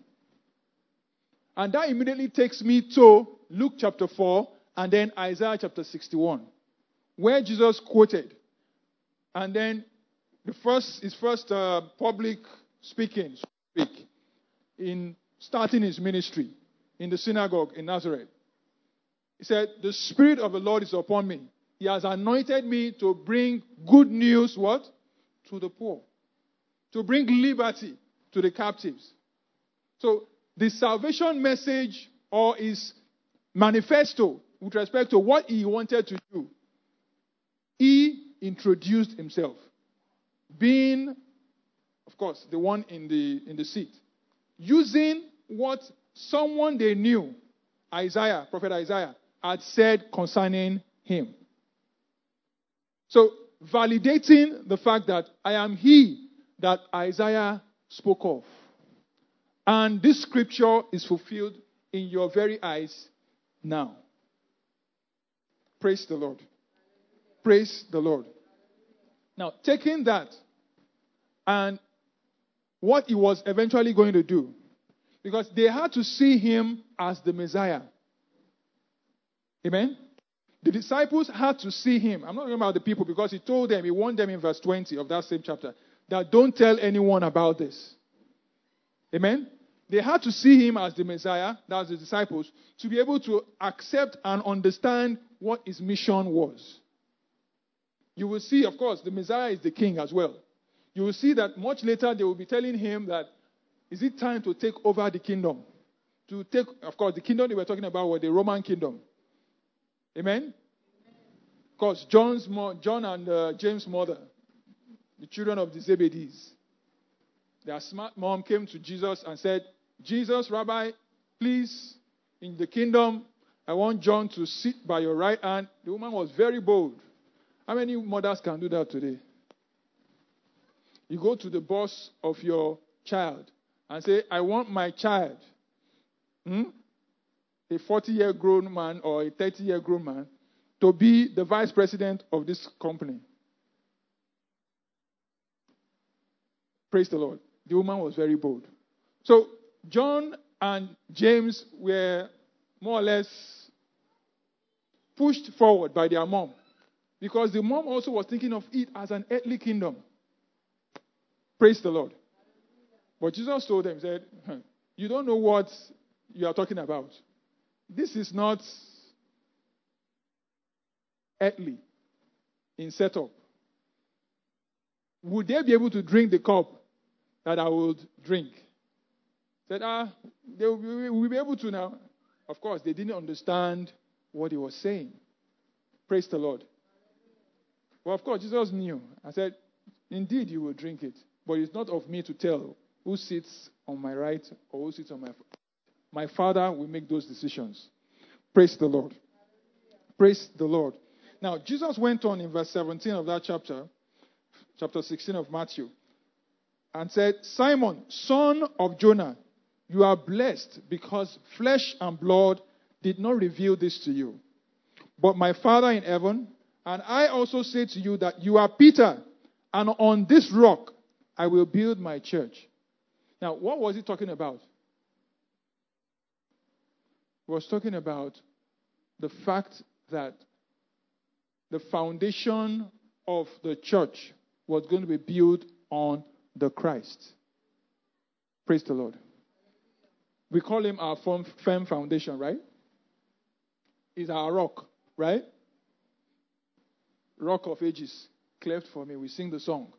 And that immediately takes me to Luke chapter 4 and then Isaiah chapter 61, where Jesus quoted. And then the first his first uh, public speaking speak in starting his ministry in the synagogue in Nazareth. He said, The Spirit of the Lord is upon me. He has anointed me to bring good news, what? To the poor. To bring liberty to the captives. So the salvation message or his manifesto with respect to what he wanted to do, he introduced himself. Being, of course, the one in the in the seat. Using what someone they knew, Isaiah, Prophet Isaiah, had said concerning him. So, validating the fact that I am he that Isaiah spoke of. And this scripture is fulfilled in your very eyes now. Praise the Lord. Praise the Lord. Now, taking that and what he was eventually going to do, because they had to see him as the Messiah. Amen? The disciples had to see him. I'm not talking about the people because he told them, he warned them in verse 20 of that same chapter, that don't tell anyone about this. Amen? They had to see him as the Messiah, that's the disciples, to be able to accept and understand what his mission was. You will see, of course, the Messiah is the king as well. You will see that much later they will be telling him that, is it time to take over the kingdom? To take, of course, the kingdom they were talking about was the Roman kingdom. Amen? Because John's John and uh, James' mother, the children of the Zebedees, their smart mom came to Jesus and said, Jesus, Rabbi, please, in the kingdom, I want John to sit by your right hand. The woman was very bold. How many mothers can do that today? You go to the boss of your child and say, I want my child, hmm, a 40 year grown man or a 30 year grown man, to be the vice president of this company. Praise the Lord. The woman was very bold. So John and James were more or less pushed forward by their mom because the mom also was thinking of it as an earthly kingdom. Praise the Lord. But Jesus told them, He said, You don't know what you are talking about. This is not earthly in setup. Would they be able to drink the cup that I would drink? Said, ah, they will, be, will be able to now. Of course, they didn't understand what he was saying. Praise the Lord. Well, of course, Jesus knew. I said, Indeed, you will drink it, but it's not of me to tell who sits on my right or who sits on my my Father will make those decisions. Praise the Lord. Praise the Lord. Now, Jesus went on in verse 17 of that chapter, chapter 16 of Matthew, and said, Simon, son of Jonah, you are blessed because flesh and blood did not reveal this to you, but my Father in heaven. And I also say to you that you are Peter, and on this rock I will build my church. Now, what was he talking about? He was talking about the fact that the foundation of the church was going to be built on the Christ. Praise the Lord. We call him our firm, foundation, right? He's our rock, right? Rock of ages, cleft for me. We sing the song.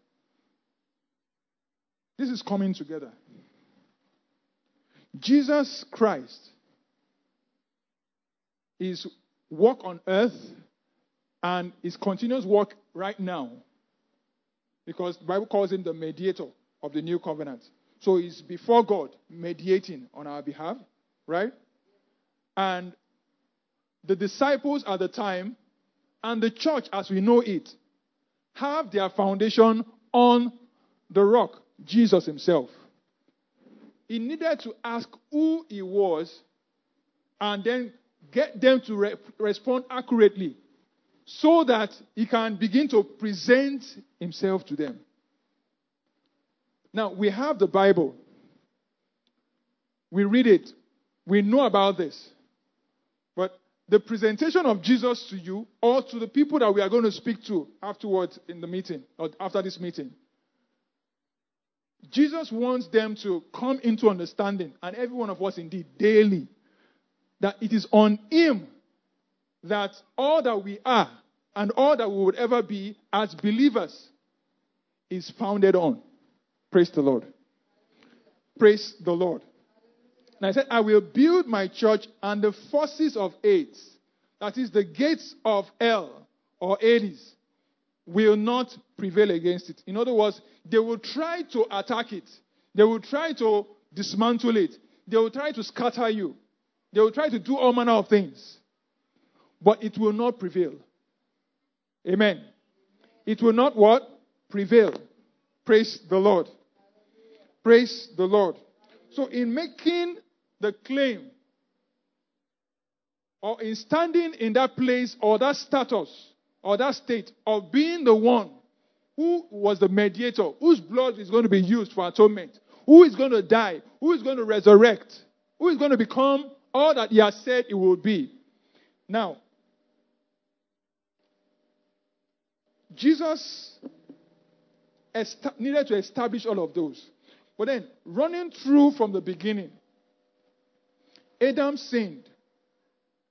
This is coming together. Jesus Christ is work on earth and his continuous work right now because the Bible calls him the mediator of the new covenant. So he's before God mediating on our behalf, right? And the disciples at the time and the church as we know it have their foundation on the rock, Jesus himself. He needed to ask who he was and then get them to re- respond accurately so that he can begin to present himself to them. Now, we have the Bible. We read it. We know about this. The presentation of Jesus to you or to the people that we are going to speak to afterwards in the meeting or after this meeting, Jesus wants them to come into understanding, and every one of us indeed daily, that it is on Him that all that we are and all that we would ever be as believers is founded on. Praise the Lord. Praise the Lord. And I said, I will build my church, and the forces of Hades, that is, the gates of hell or Hades, will not prevail against it. In other words, they will try to attack it, they will try to dismantle it, they will try to scatter you, they will try to do all manner of things, but it will not prevail. Amen. It will not what? Prevail. Praise the Lord. Praise the Lord. So, in making the claim, or in standing in that place, or that status, or that state of being the one who was the mediator, whose blood is going to be used for atonement, who is going to die, who is going to resurrect, who is going to become all that he has said it will be. Now, Jesus needed to establish all of those. But then, running through from the beginning, Adam sinned,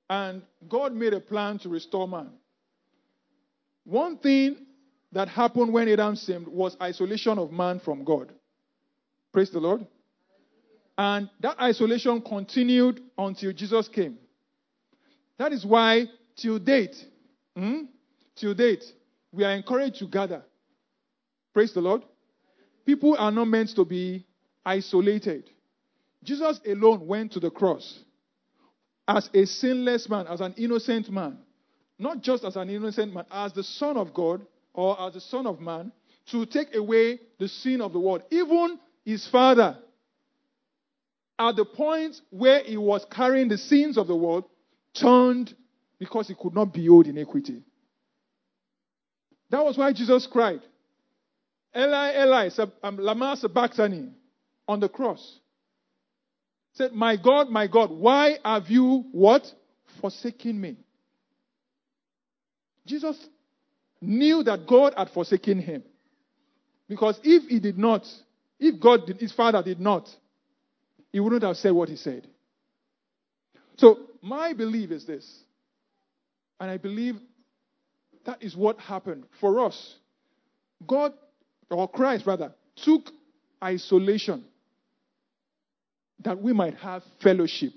and God made a plan to restore man. One thing that happened when Adam sinned was isolation of man from God. Praise the Lord. And that isolation continued until Jesus came. That is why, till date, hmm, till date, we are encouraged to gather. Praise the Lord. People are not meant to be isolated. Jesus alone went to the cross as a sinless man, as an innocent man. Not just as an innocent man, as the Son of God or as the Son of Man to take away the sin of the world. Even his Father, at the point where he was carrying the sins of the world, turned because he could not behold iniquity. That was why Jesus cried, Eli, Eli, um, lama sabachthani, on the cross. Said, My God, my God, why have you what? Forsaken me. Jesus knew that God had forsaken him. Because if he did not, if God, did, his father did not, he wouldn't have said what he said. So, my belief is this, and I believe that is what happened for us. God, or Christ rather, took isolation that we might have fellowship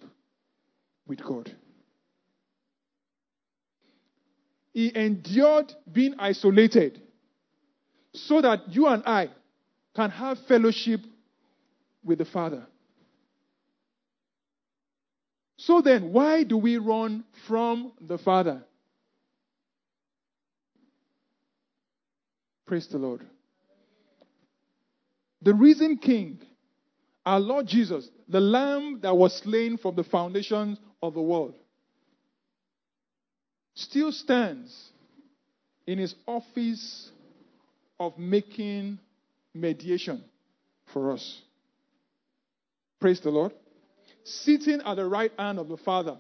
with God. he endured being isolated so that you and I can have fellowship with the Father. So then, why do we run from the Father? Praise the Lord. The reason King, our Lord Jesus, the Lamb that was slain from the foundations of the world, still stands in his office of making mediation for us. Praise the Lord. Sitting at the right hand of the Father.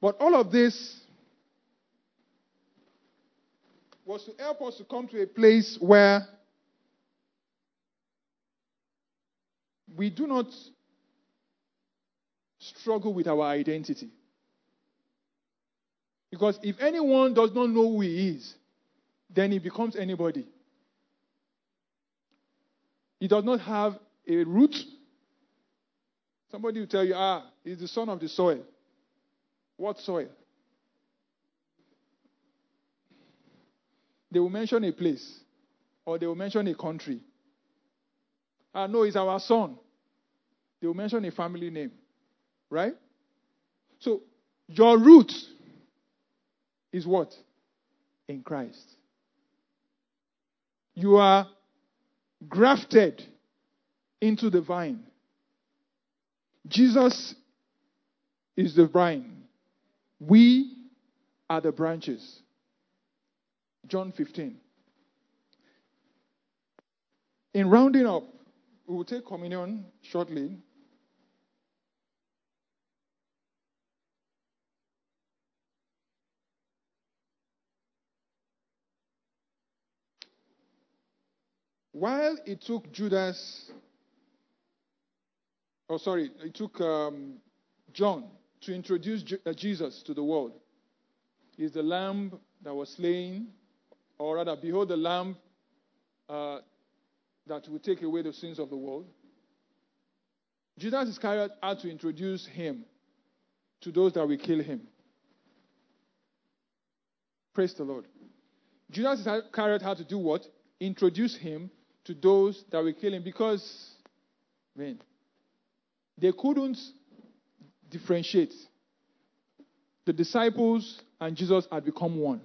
But all of this was to help us to come to a place where we do not struggle with our identity. Because if anyone does not know who he is, then he becomes anybody. He does not have a root. Somebody will tell you, ah, he's the son of the soil. What soil? They will mention a place or they will mention a country. Ah, no, it's our son. They will mention a family name. Right? So, your root is what? In Christ. You are grafted into the vine. Jesus is the vine. We are the branches. John 15. In rounding up, we will take communion shortly. While it took Judas, oh, sorry, it took um, John to introduce uh, Jesus to the world. He's the lamb that was slain, or rather, behold the lamb uh, that will take away the sins of the world. Judas Iscariot had to introduce him to those that will kill him. Praise the Lord. Judas Iscariot had to do what? Introduce him to those that were killing because, man, they couldn't differentiate. The disciples and Jesus had become one.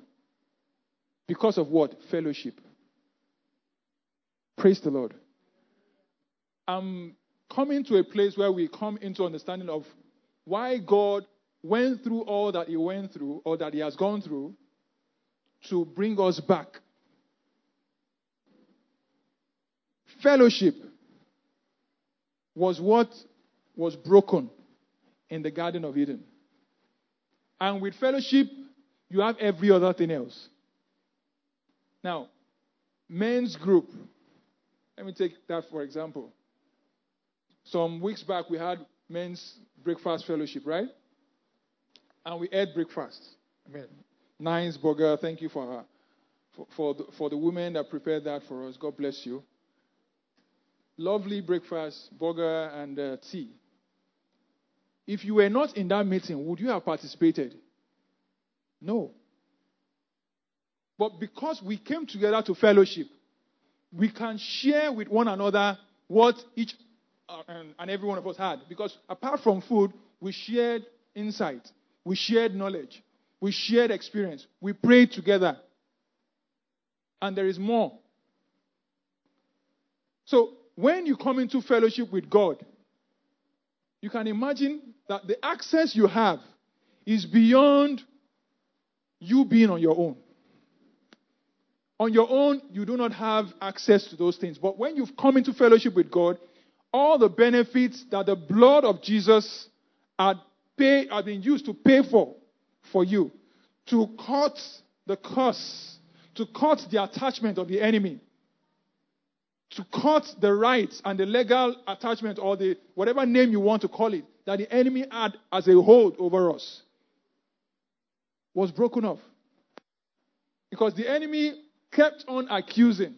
Because of what? Fellowship. Praise the Lord. I'm coming to a place where we come into understanding of why God went through all that He went through or that He has gone through to bring us back. Fellowship was what was broken in the Garden of Eden. And with fellowship, you have every other thing else. Now, men's group. Let me take that for example. Some weeks back, we had men's breakfast fellowship, right? And we ate breakfast. I mean, nice burger. Thank you for her, for, for, the, for the women that prepared that for us. God bless you. Lovely breakfast, burger, and uh, tea. If you were not in that meeting, would you have participated? No. But because we came together to fellowship, we can share with one another what each uh, and, and every one of us had. Because apart from food, we shared insight, we shared knowledge, we shared experience, we prayed together. And there is more. So when you come into fellowship with God, you can imagine that the access you have is beyond you being on your own. On your own, you do not have access to those things. But when you've come into fellowship with God, all the benefits that the blood of Jesus had, pay, had been used to pay for, for you, to cut the curse, to cut the attachment of the enemy, to cut the rights and the legal attachment or the whatever name you want to call it that the enemy had as a hold over us was broken off. Because the enemy kept on accusing,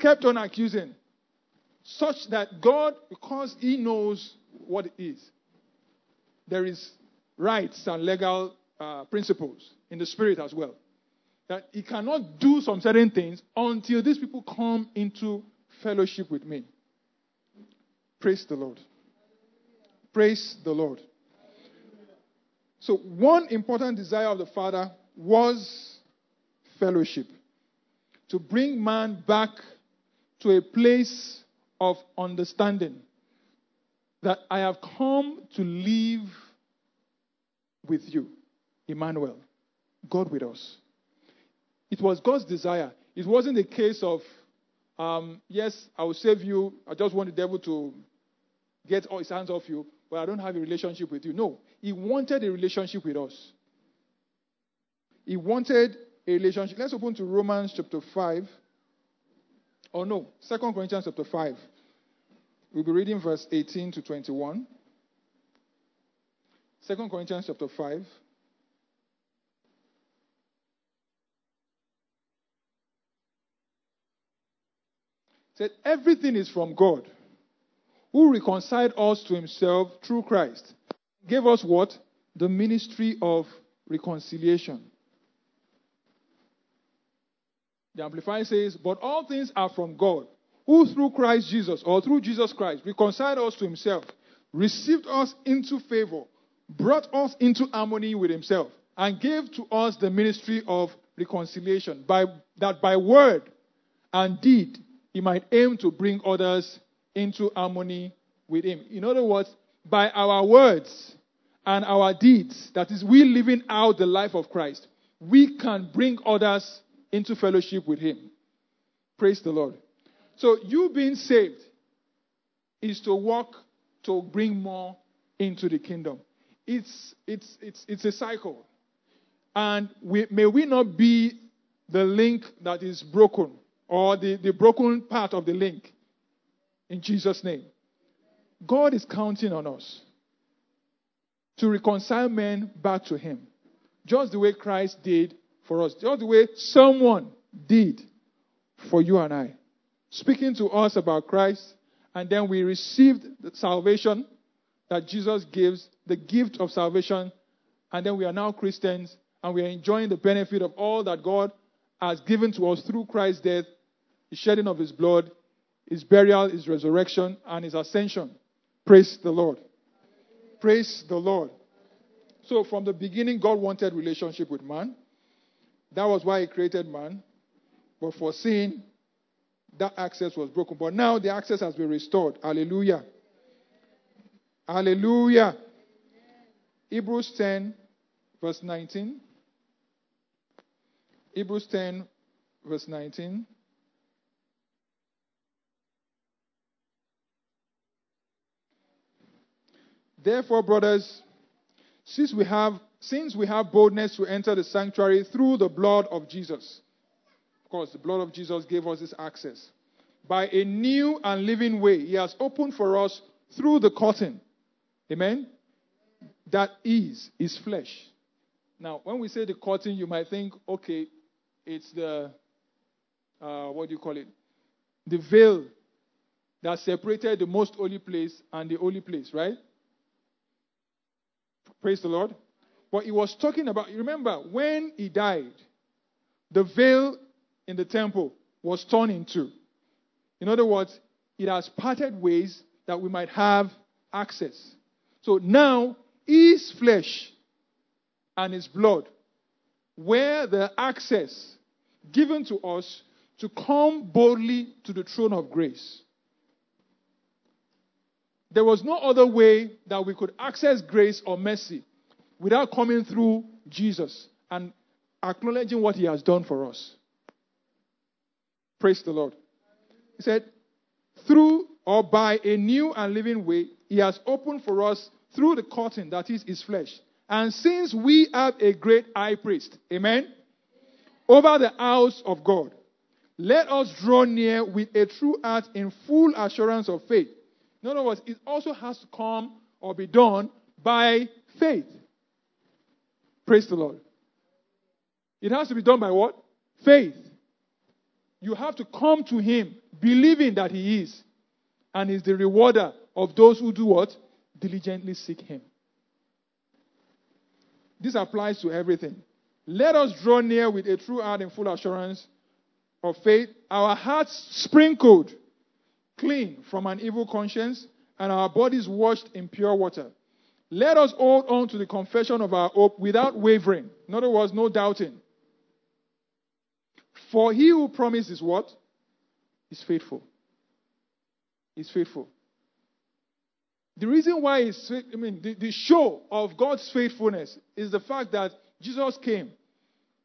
kept on accusing, such that God, because He knows what it is, there is rights and legal uh, principles in the spirit as well. That he cannot do some certain things until these people come into fellowship with me. Praise the Lord. Praise the Lord. So, one important desire of the Father was fellowship. To bring man back to a place of understanding that I have come to live with you, Emmanuel, God with us. It was God's desire. It wasn't a case of, um, yes, I will save you. I just want the devil to get all his hands off you, but I don't have a relationship with you. No, he wanted a relationship with us. He wanted a relationship. Let's open to Romans chapter 5. Or no, Second Corinthians chapter 5. We'll be reading verse 18 to 21. Second Corinthians chapter 5. Said everything is from God, who reconciled us to himself through Christ. Gave us what? The ministry of reconciliation. The Amplified says, But all things are from God, who through Christ Jesus, or through Jesus Christ, reconciled us to himself, received us into favor, brought us into harmony with himself, and gave to us the ministry of reconciliation, by, that by word and deed he might aim to bring others into harmony with him. In other words, by our words and our deeds, that is, we living out the life of Christ, we can bring others into fellowship with him. Praise the Lord. So, you being saved is to work to bring more into the kingdom. It's, it's, it's, it's a cycle. And we, may we not be the link that is broken or the, the broken part of the link in Jesus' name. God is counting on us to reconcile men back to Him, just the way Christ did for us, just the way someone did for you and I. Speaking to us about Christ, and then we received the salvation that Jesus gives, the gift of salvation, and then we are now Christians, and we are enjoying the benefit of all that God has given to us through Christ's death, the shedding of His blood, His burial, His resurrection, and His ascension. Praise the Lord. Praise the Lord. So, from the beginning, God wanted relationship with man. That was why He created man. But for sin, that access was broken. But now the access has been restored. Hallelujah. Hallelujah. Hebrews 10, verse 19. Hebrews 10, verse 19. Therefore, brothers, since we have since we have boldness to enter the sanctuary through the blood of Jesus. Of course, the blood of Jesus gave us this access. By a new and living way, He has opened for us through the curtain. Amen? That is His flesh. Now, when we say the curtain, you might think, okay, it's the, uh, what do you call it? The veil that separated the most holy place and the holy place, right? Praise the Lord. But he was talking about, remember, when he died, the veil in the temple was torn in two. In other words, it has parted ways that we might have access. So now, his flesh and his blood were the access given to us to come boldly to the throne of grace. There was no other way that we could access grace or mercy without coming through Jesus and acknowledging what he has done for us. Praise the Lord. He said, through or by a new and living way, he has opened for us through the curtain that is his flesh. And since we have a great high priest, amen, over the house of God, let us draw near with a true heart in full assurance of faith. In other words, it also has to come or be done by faith. Praise the Lord. It has to be done by what? Faith. You have to come to Him believing that He is and is the rewarder of those who do what? Diligently seek Him. this applies to everything. Let us draw near with a true heart and full assurance of faith, our hearts sprinkled clean from an evil conscience, and our bodies washed in pure water. Let us hold on to the confession of our hope without wavering. In other words, no doubting. For he who promises what? Is faithful. Is faithful. The reason why it's, I mean, the, the show of God's faithfulness is the fact that Jesus came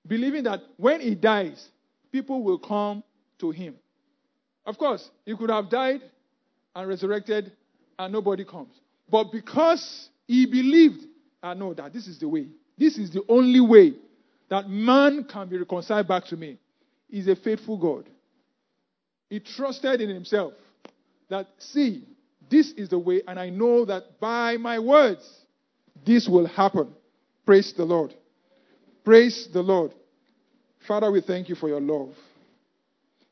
believing that when he dies, people will come to him. Of course, he could have died and resurrected and nobody comes. But because he believed, I know that this is the way. This is the only way that man can be reconciled back to me. He's a faithful God. He trusted in himself that, see, this is the way, and I know that by my words, this will happen. Praise the Lord. Praise the Lord. Father, we thank you for your love.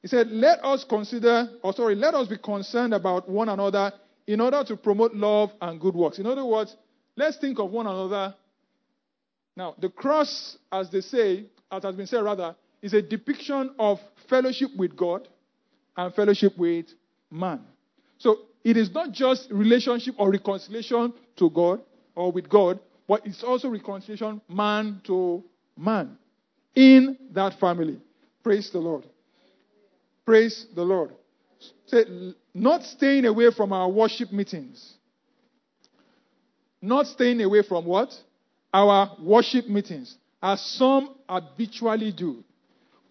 He said, Let us consider, or sorry, let us be concerned about one another in order to promote love and good works. In other words, let's think of one another. Now, the cross, as they say, as has been said rather, is a depiction of fellowship with God and fellowship with man. So it is not just relationship or reconciliation to God or with God, but it's also reconciliation man to man in that family. Praise the Lord. Praise the Lord. Not staying away from our worship meetings. Not staying away from what? Our worship meetings, as some habitually do.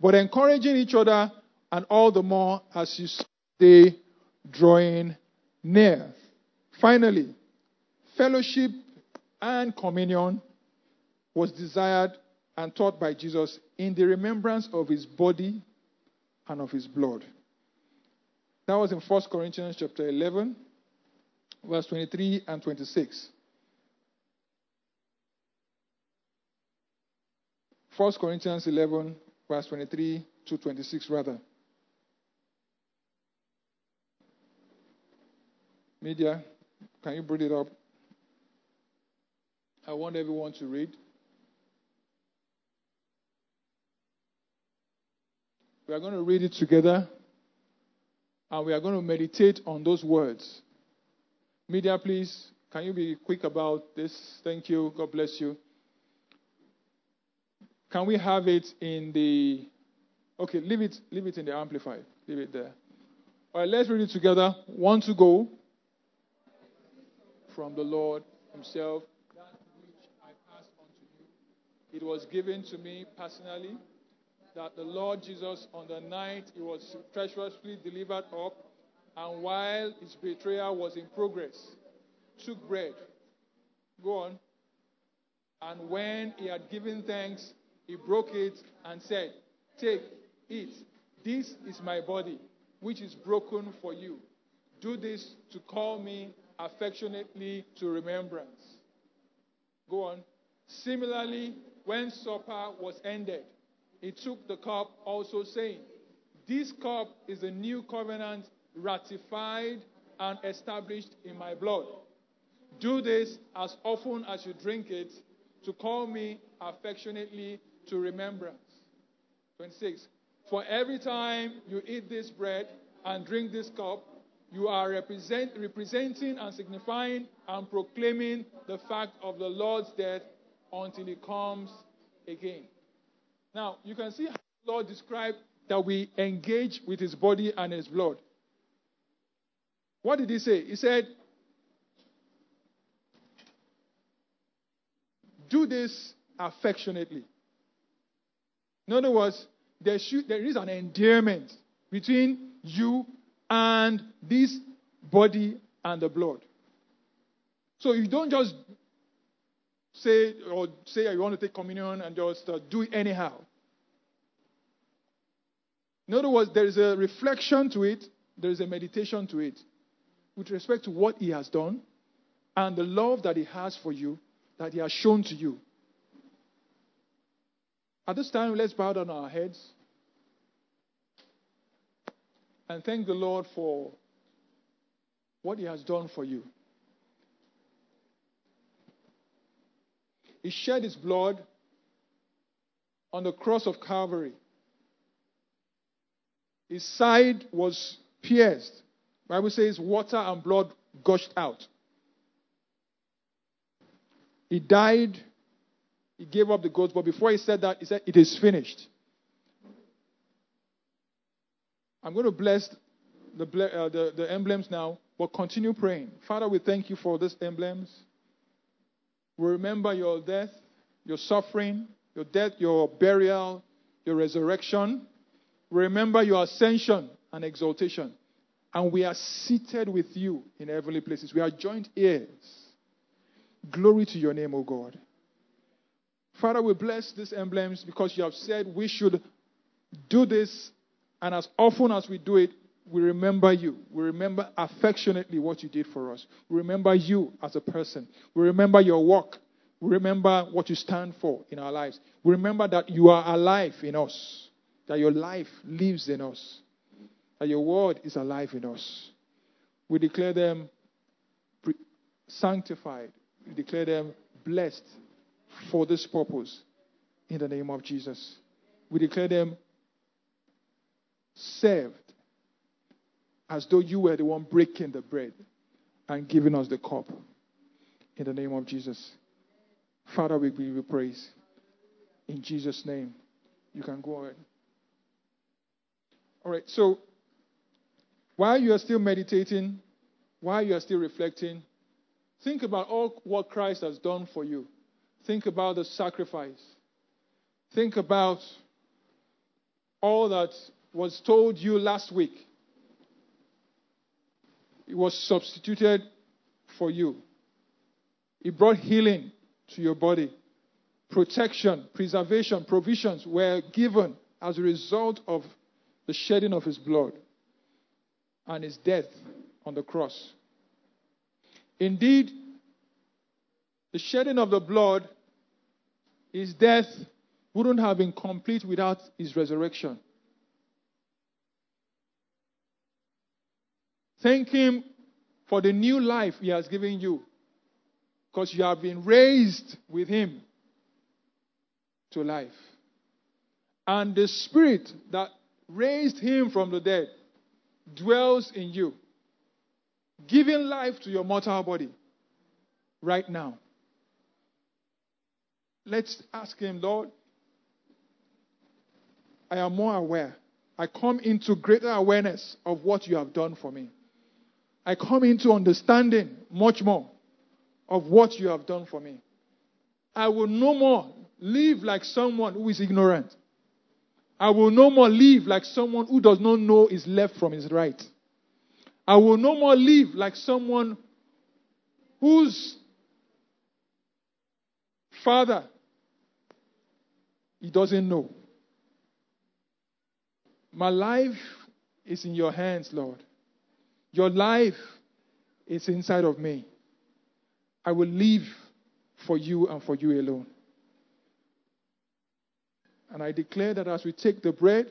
But encouraging each other, and all the more as you stay drawing near. Finally, fellowship and communion was desired and taught by Jesus in the remembrance of his body and of his blood. That was in 1 Corinthians chapter 11, verse 23 and 26. 1 Corinthians 11, verse 23 to 26, rather. Media, can you bring it up? I want everyone to read. We are going to read it together and we are going to meditate on those words. Media, please, can you be quick about this? Thank you. God bless you. Can we have it in the Okay, leave it leave it in the amplified. Leave it there. All right, let's read it together. One to go from the Lord Himself. That which I passed on to you. It was given to me personally that the Lord Jesus, on the night he was treacherously delivered up, and while his betrayal was in progress, took bread. Go on. And when he had given thanks, he broke it and said, Take, eat. This is my body, which is broken for you. Do this to call me affectionately to remembrance. Go on. Similarly, when supper was ended, he took the cup also saying, This cup is a new covenant ratified and established in my blood. Do this as often as you drink it to call me affectionately to remembrance. 26. For every time you eat this bread and drink this cup, you are represent, representing and signifying and proclaiming the fact of the Lord's death until he comes again. Now, you can see how the Lord described that we engage with his body and his blood. What did he say? He said, Do this affectionately. In other words, there, should, there is an endearment between you and this body and the blood. So you don't just say or say you want to take communion and just uh, do it anyhow. In other words, there is a reflection to it, there is a meditation to it with respect to what He has done and the love that He has for you, that He has shown to you. At this time, let's bow down our heads and thank the Lord for what He has done for you. He shed his blood on the cross of Calvary. His side was pierced. Bible says water and blood gushed out. He died. He gave up the ghost, but before he said that, he said, It is finished. I'm going to bless the, uh, the, the emblems now, but continue praying. Father, we thank you for these emblems. We remember your death, your suffering, your death, your burial, your resurrection. We remember your ascension and exaltation. And we are seated with you in heavenly places. We are joint heirs. Glory to your name, O God. Father, we bless these emblems because you have said we should do this, and as often as we do it, we remember you. We remember affectionately what you did for us. We remember you as a person. We remember your work. We remember what you stand for in our lives. We remember that you are alive in us, that your life lives in us, that your word is alive in us. We declare them sanctified. We declare them blessed for this purpose in the name of Jesus. We declare them served as though you were the one breaking the bread and giving us the cup. In the name of Jesus. Father, we give you praise. In Jesus' name. You can go ahead. All right, so while you are still meditating, while you are still reflecting, think about all what Christ has done for you. Think about the sacrifice. Think about all that was told you last week it was substituted for you. It brought healing to your body. Protection, preservation, provisions were given as a result of the shedding of his blood and his death on the cross. Indeed, the shedding of the blood, his death, wouldn't have been complete without his resurrection. Thank Him for the new life He has given you. Because you have been raised with Him to life. And the Spirit that raised Him from the dead dwells in you, giving life to your mortal body right now. Let's ask Him, Lord, I am more aware. I come into greater awareness of what you have done for me. I come into understanding much more of what you have done for me. I will no more live like someone who is ignorant. I will no more live like someone who does not know his left from his right. I will no more live like someone whose father he doesn't know. My life is in your hands, Lord. Your life is inside of me. I will live for you and for you alone. And I declare that as we take the bread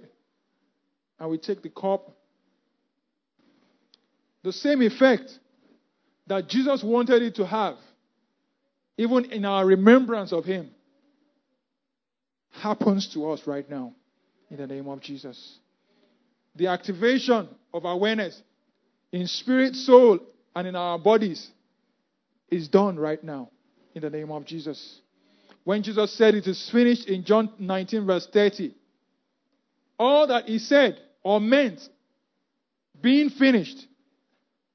and we take the cup, the same effect that Jesus wanted it to have, even in our remembrance of Him, happens to us right now in the name of Jesus. The activation of awareness in spirit, soul, and in our bodies is done right now in the name of Jesus. When Jesus said it is finished in John 19, verse 30, all that he said or meant being finished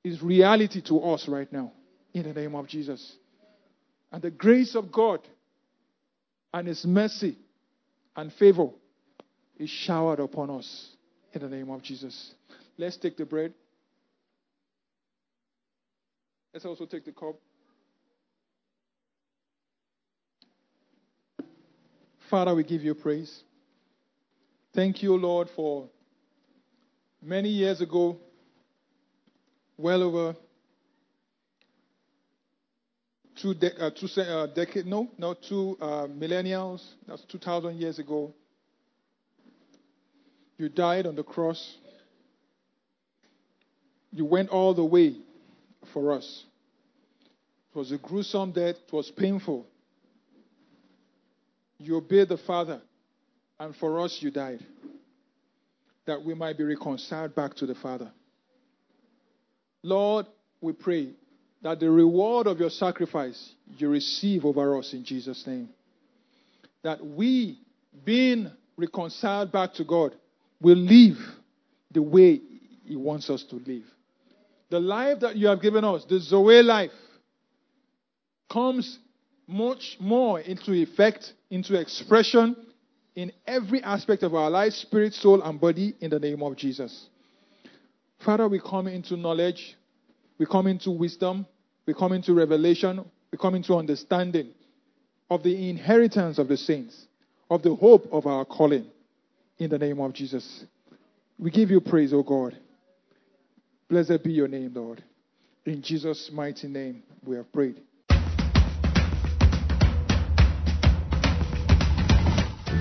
is reality to us right now in the name of Jesus. And the grace of God and his mercy and favor is showered upon us in the name of Jesus. Let's take the bread. Let's also take the cup. Father, we give you praise. Thank you, Lord, for many years ago, well over two, de- uh, two uh, decades, no, no, two uh, millennials, that's 2,000 years ago. You died on the cross. You went all the way for us. It was a gruesome death, it was painful. You obeyed the Father, and for us you died, that we might be reconciled back to the Father. Lord, we pray that the reward of your sacrifice you receive over us in Jesus' name. That we, being reconciled back to God, will live the way He wants us to live. The life that you have given us, the Zoe life, comes much more into effect, into expression in every aspect of our life spirit, soul, and body in the name of Jesus. Father, we come into knowledge, we come into wisdom, we come into revelation, we come into understanding of the inheritance of the saints, of the hope of our calling in the name of Jesus. We give you praise, O God. Blessed be your name, Lord. In Jesus' mighty name, we have prayed.